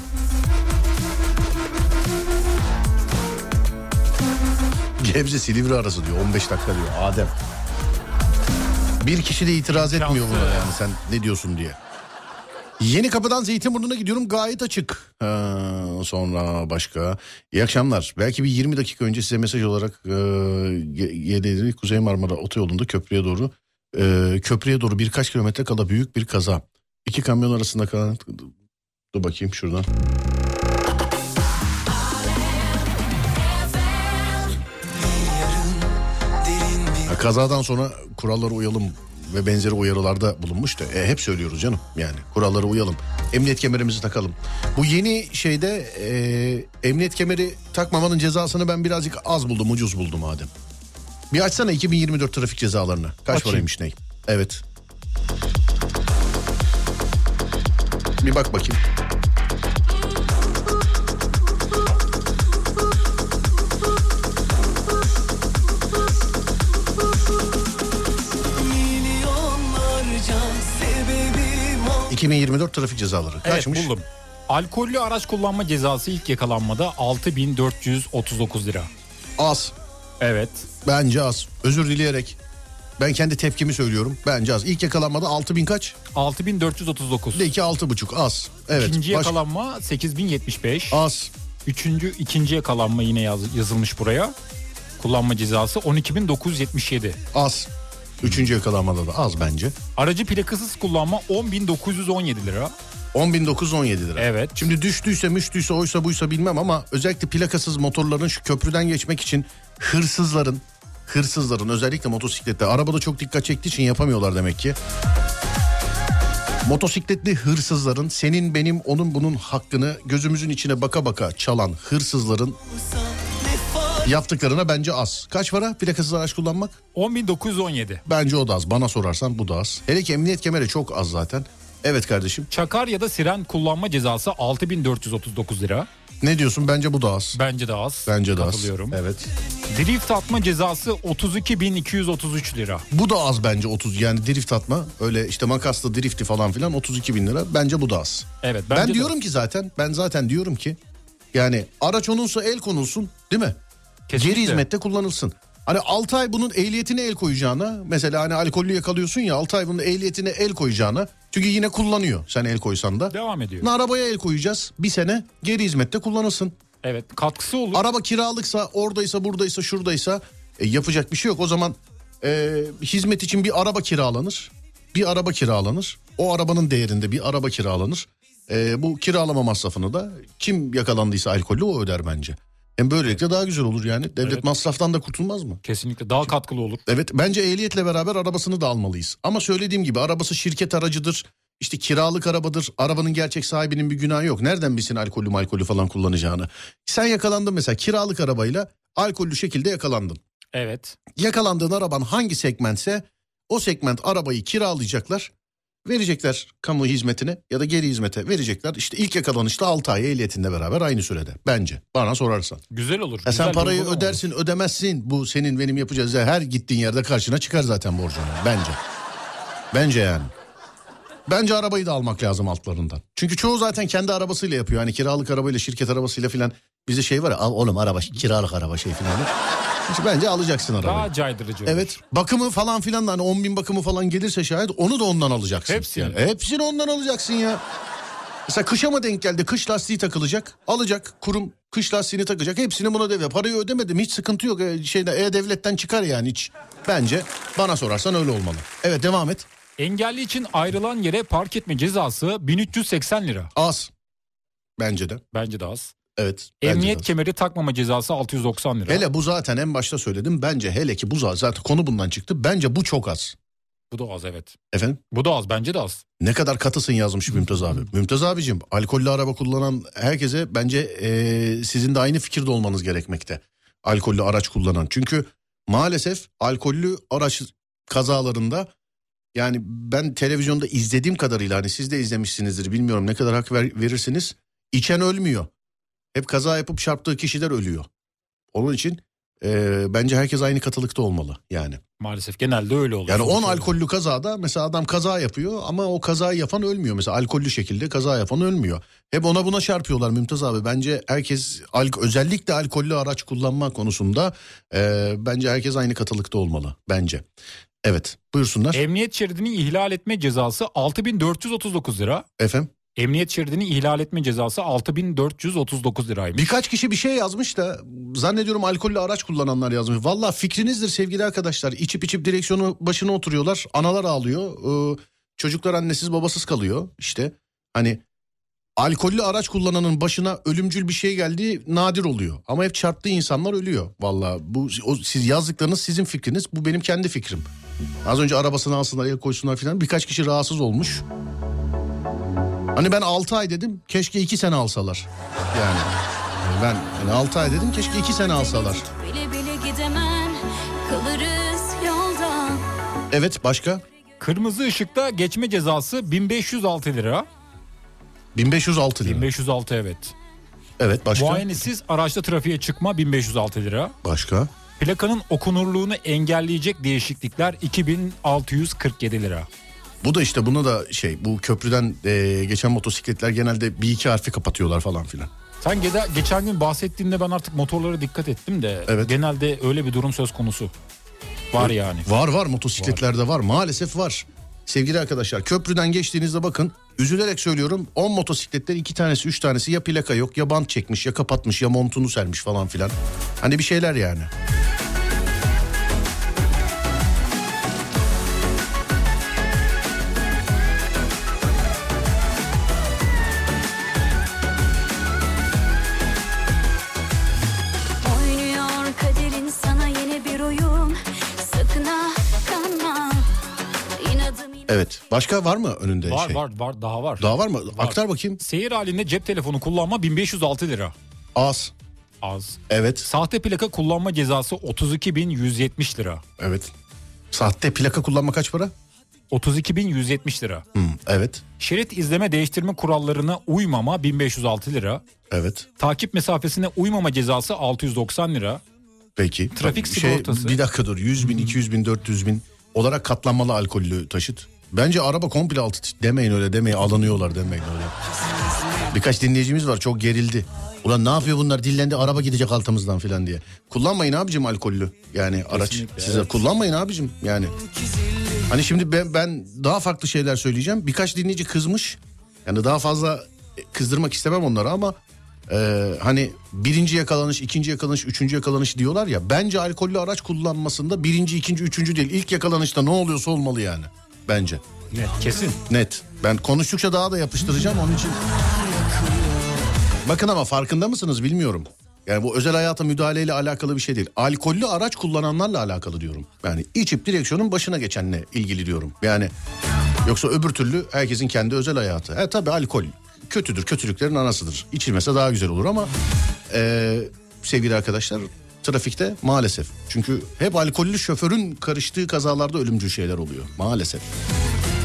Gebze Silivri arası diyor 15 dakika diyor Adem. Bir kişi de itiraz etmiyor buna yani sen ne diyorsun diye. Yeni kapıdan Zeytinburnu'na gidiyorum gayet açık. Ha, sonra başka. İyi akşamlar. Belki bir 20 dakika önce size mesaj olarak e, Kuzey Marmara Otoyolu'nda köprüye doğru e, köprüye doğru birkaç kilometre kala büyük bir kaza. İki kamyon arasında kalan... Dur bakayım şuradan. Ha, kazadan sonra kurallara uyalım ve benzeri uyarılarda bulunmuş da e, hep söylüyoruz canım yani kurallara uyalım. Emniyet kemerimizi takalım. Bu yeni şeyde e, emniyet kemeri takmamanın cezasını ben birazcık az buldum ucuz buldum Adem. Bir açsana 2024 trafik cezalarını. Kaç Açayım. paraymış ne? Evet. Bir bak bakayım. Milyonlarca sebebim ol 2024 trafik cezaları. Evet Kaçmış? buldum. Alkollü araç kullanma cezası ilk yakalanmada 6439 lira. Az. Evet. Bence az. Özür dileyerek. Ben kendi tepkimi söylüyorum. Bence az. İlk yakalanmada 6000 kaç? 6439. Bir de iki altı buçuk az. Evet. İkinci baş- yakalanma 8075. Az. Üçüncü, ikinci yakalanma yine yaz- yazılmış buraya. Kullanma cezası 12977. Az. Üçüncü yakalanmada da az bence. Aracı plakasız kullanma 10917 lira. 10.917 lira. Evet. Şimdi düştüyse müştüyse oysa buysa bilmem ama özellikle plakasız motorların şu köprüden geçmek için hırsızların hırsızların özellikle motosiklette arabada çok dikkat çektiği için yapamıyorlar demek ki. Motosikletli hırsızların senin benim onun bunun hakkını gözümüzün içine baka baka çalan hırsızların yaptıklarına bence az. Kaç para plakasız araç kullanmak? 10917. Bence o da az. Bana sorarsan bu da az. Hele ki emniyet kemeri çok az zaten. Evet kardeşim. Çakar ya da siren kullanma cezası 6439 lira. Ne diyorsun? Bence bu da az. Bence de az. Bence de az. Katılıyorum. Evet. Drift atma cezası 32233 lira. Bu da az bence 30. Yani drift atma. Öyle işte makaslı drifti falan filan 32 bin lira. Bence bu da az. Evet ben bence de diyorum ki zaten ben zaten diyorum ki yani araç onunsa el konulsun değil mi? Kesinlikle. Geri hizmette kullanılsın. Hani 6 ay bunun ehliyetine el koyacağına mesela hani alkollü yakalıyorsun ya 6 ay bunun ehliyetine el koyacağına çünkü yine kullanıyor sen el koysan da. Devam ediyor. Arabaya el koyacağız bir sene geri hizmette kullanılsın. Evet katkısı olur. Araba kiralıksa oradaysa buradaysa şuradaysa e, yapacak bir şey yok. O zaman e, hizmet için bir araba kiralanır. Bir araba kiralanır. O arabanın değerinde bir araba kiralanır. Ee, bu kiralama masrafını da kim yakalandıysa alkollü o öder bence. Hem böylelikle daha güzel olur yani. Devlet Evet. masraftan da kurtulmaz mı? Kesinlikle daha katkılı olur. Evet bence ehliyetle beraber arabasını da almalıyız. Ama söylediğim gibi arabası şirket aracıdır. İşte kiralık arabadır. Arabanın gerçek sahibinin bir günahı yok. Nereden bilsin alkollü malkollü falan kullanacağını. Sen yakalandın mesela kiralık arabayla alkollü şekilde yakalandın. Evet. Yakalandığın araban hangi segmentse o segment arabayı kiralayacaklar. Verecekler kamu hizmetine ya da geri hizmete verecekler. İşte ilk yakalanışta 6 ay ehliyetinde beraber aynı sürede. Bence bana sorarsan. Güzel olur. Ya güzel sen parayı uygulama olur. ödersin ödemezsin. Bu senin benim yapacağız. Her gittiğin yerde karşına çıkar zaten borcun. Bence. Bence yani. Bence arabayı da almak lazım altlarından. Çünkü çoğu zaten kendi arabasıyla yapıyor. Hani kiralık arabayla şirket arabasıyla filan. Bizde şey var ya al oğlum araba kiralık araba şey filan. İşte bence alacaksın arabayı. Daha caydırıcı olur. Evet bakımı falan filan da hani 10 bin bakımı falan gelirse şayet onu da ondan alacaksın. Hepsini. Yani hepsini ondan alacaksın ya. Mesela kışa mı denk geldi kış lastiği takılacak alacak kurum kış lastiğini takacak hepsini buna devre parayı ödemedim hiç sıkıntı yok E, şeyde e-devletten çıkar yani hiç. Bence bana sorarsan öyle olmalı. Evet devam et. Engelli için ayrılan yere park etme cezası 1380 lira. Az. Bence de. Bence de az. Evet. Emniyet kemeri takmama cezası 690 lira. Hele bu zaten en başta söyledim. Bence hele ki bu zaten konu bundan çıktı. Bence bu çok az. Bu da az evet. Efendim? Bu da az bence de az. Ne kadar katısın yazmış Mümtaz abi. Mümtaz abicim alkollü araba kullanan herkese bence eee, sizin de aynı fikirde olmanız gerekmekte. Alkollü araç kullanan. Çünkü maalesef alkollü araç kazalarında yani ben televizyonda izlediğim kadarıyla hani siz de izlemişsinizdir bilmiyorum ne kadar hak ver- verirsiniz. İçen ölmüyor. Hep kaza yapıp çarptığı kişiler ölüyor. Onun için eee, bence herkes aynı katılıkta olmalı yani. Maalesef genelde öyle oluyor. Yani 10 Sonuçta. alkollü kazada mesela adam kaza yapıyor ama o kazayı yapan ölmüyor. Mesela alkollü şekilde kaza yapan ölmüyor. Hep ona buna çarpıyorlar Mümtaz abi. Bence herkes alk özellikle alkollü araç kullanma konusunda e, bence herkes aynı katılıkta olmalı bence. Evet buyursunlar Emniyet şeridini ihlal etme cezası 6439 lira. efendim. Emniyet şeridini ihlal etme cezası 6439 liraymış. Birkaç kişi bir şey yazmış da zannediyorum alkollü araç kullananlar yazmış. Valla fikrinizdir sevgili arkadaşlar. İçip içip direksiyonu başına oturuyorlar. Analar ağlıyor. Ee, çocuklar annesiz babasız kalıyor. İşte hani alkollü araç kullananın başına ölümcül bir şey geldiği nadir oluyor. Ama hep çarptığı insanlar ölüyor. Valla bu o, siz yazdıklarınız sizin fikriniz. Bu benim kendi fikrim. Az önce arabasını alsınlar el koysunlar filan. Birkaç kişi rahatsız olmuş. Hani ben 6 ay dedim keşke 2 sene alsalar. Yani ben yani 6 ay dedim keşke 2 sene alsalar. Bile bile gidemem kalırız yolda Evet başka? Kırmızı ışıkta geçme cezası 1506 lira. 1506 lira. 1506 evet. Evet başka? Muayenesiz araçta trafiğe çıkma 1506 lira. Başka? Plakanın okunurluğunu engelleyecek değişiklikler 2647 lira. Bu da işte buna da şey bu köprüden e, geçen motosikletler genelde bir iki harfi kapatıyorlar falan filan. Sen gede- geçen gün bahsettiğinde ben artık motorlara dikkat ettim de Evet. genelde öyle bir durum söz konusu. Var yani. Var var motosikletlerde var. maalesef var. Sevgili arkadaşlar köprüden geçtiğinizde bakın üzülerek söylüyorum 10 motosikletten iki tanesi üç tanesi ya plaka yok ya bant çekmiş ya kapatmış ya montunu sermiş falan filan. Hani bir şeyler yani. Evet başka var mı önünde Var şey? var var daha var. Daha var mı? Aktar bakayım. Seyir halinde cep telefonu kullanma 1506 lira. Az. Az. Evet. Sahte plaka kullanma cezası 32.170 lira. Evet. Sahte plaka kullanma kaç para? 32.170 lira. Hı, evet. Şerit izleme değiştirme kurallarına uymama 1506 lira. Evet. Takip mesafesine uymama cezası 690 lira. Peki. Trafik Bak, sigortası. bir dakika dur. 100 bin, 200 bin, 400 bin olarak katlanmalı alkollü taşıt. Bence araba komple altı demeyin öyle demeyin alınıyorlar demeyin öyle. Birkaç dinleyicimiz var çok gerildi. Ulan ne yapıyor bunlar dillendi araba gidecek altımızdan filan diye. Kullanmayın abicim alkollü yani araç. Kesinlikle, Size evet. kullanmayın abicim yani. Hani şimdi ben, ben daha farklı şeyler söyleyeceğim. Birkaç dinleyici kızmış. Yani daha fazla kızdırmak istemem onları ama e, hani birinci yakalanış, ikinci yakalanış, üçüncü yakalanış diyorlar ya. Bence alkollü araç kullanmasında birinci, ikinci, üçüncü değil. İlk yakalanışta ne oluyorsa olmalı yani. Bence. Net kesin. Net. Ben konuştukça daha da yapıştıracağım onun için. Bakın ama farkında mısınız bilmiyorum. Yani bu özel hayata müdahaleyle alakalı bir şey değil. Alkollü araç kullananlarla alakalı diyorum. Yani içip direksiyonun başına geçenle ilgili diyorum. Yani yoksa öbür türlü herkesin kendi özel hayatı. E tabi alkol kötüdür, kötülüklerin anasıdır. İçilmese daha güzel olur ama e, sevgili arkadaşlar trafikte maalesef. Çünkü hep alkollü şoförün karıştığı kazalarda ölümcül şeyler oluyor maalesef.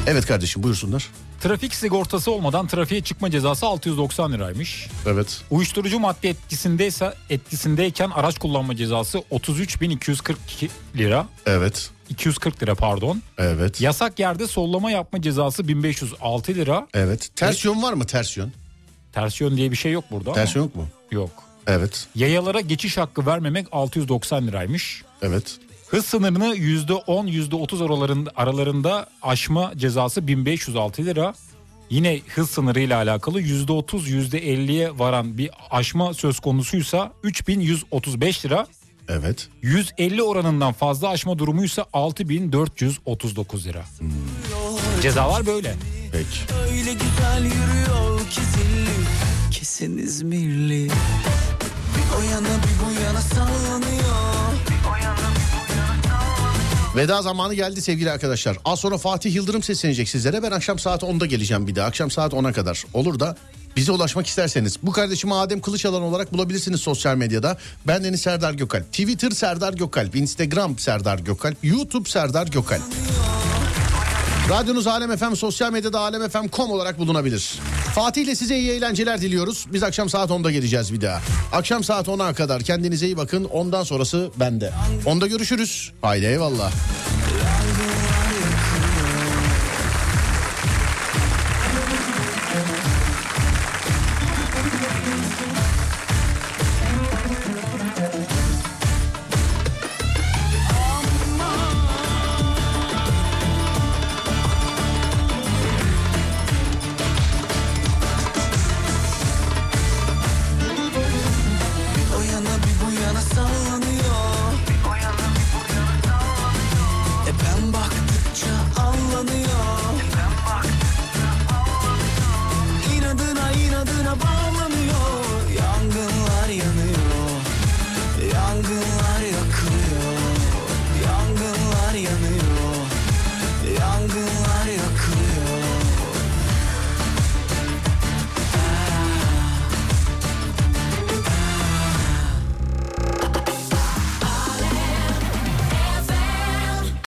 Evet kardeşim buyursunlar. Trafik sigortası olmadan trafiğe çıkma cezası 690 liraymış. Evet. Uyuşturucu madde etkisindeyse etkisindeyken araç kullanma cezası 33.242 lira. Evet. 240 lira pardon. Evet. Yasak yerde sollama yapma cezası 1506 lira. Evet. Ters yön var mı ters yön? Ters yön diye bir şey yok burada. Ters ama. yön yok mu? Yok. Evet. Yayalara geçiş hakkı vermemek 690 liraymış. Evet. Hız sınırını %10 %30 aralarında, aralarında aşma cezası 1506 lira. Yine hız sınırıyla alakalı %30 %50'ye varan bir aşma söz konusuysa 3135 lira. Evet. 150 oranından fazla aşma durumuysa 6439 lira. Cezalar böyle. Peki. Öyle güzel yürüyor ki zilli Kesin İzmirli o yana bir bu yana sallanıyor Veda zamanı geldi sevgili arkadaşlar. Az sonra Fatih Yıldırım seslenecek sizlere. Ben akşam saat 10'da geleceğim bir daha. Akşam saat 10'a kadar. Olur da bize ulaşmak isterseniz. Bu kardeşimi Adem Kılıçalan olarak bulabilirsiniz sosyal medyada. Ben Deniz Serdar Gökalp. Twitter Serdar Gökalp. Instagram Serdar Gökalp. YouTube Serdar Gökalp. Radyonuz Alem FM, sosyal medyada alemfm.com olarak bulunabilir. Fatih ile size iyi eğlenceler diliyoruz. Biz akşam saat 10'da geleceğiz bir daha. Akşam saat 10'a kadar kendinize iyi bakın. Ondan sonrası bende. Onda görüşürüz. Haydi eyvallah.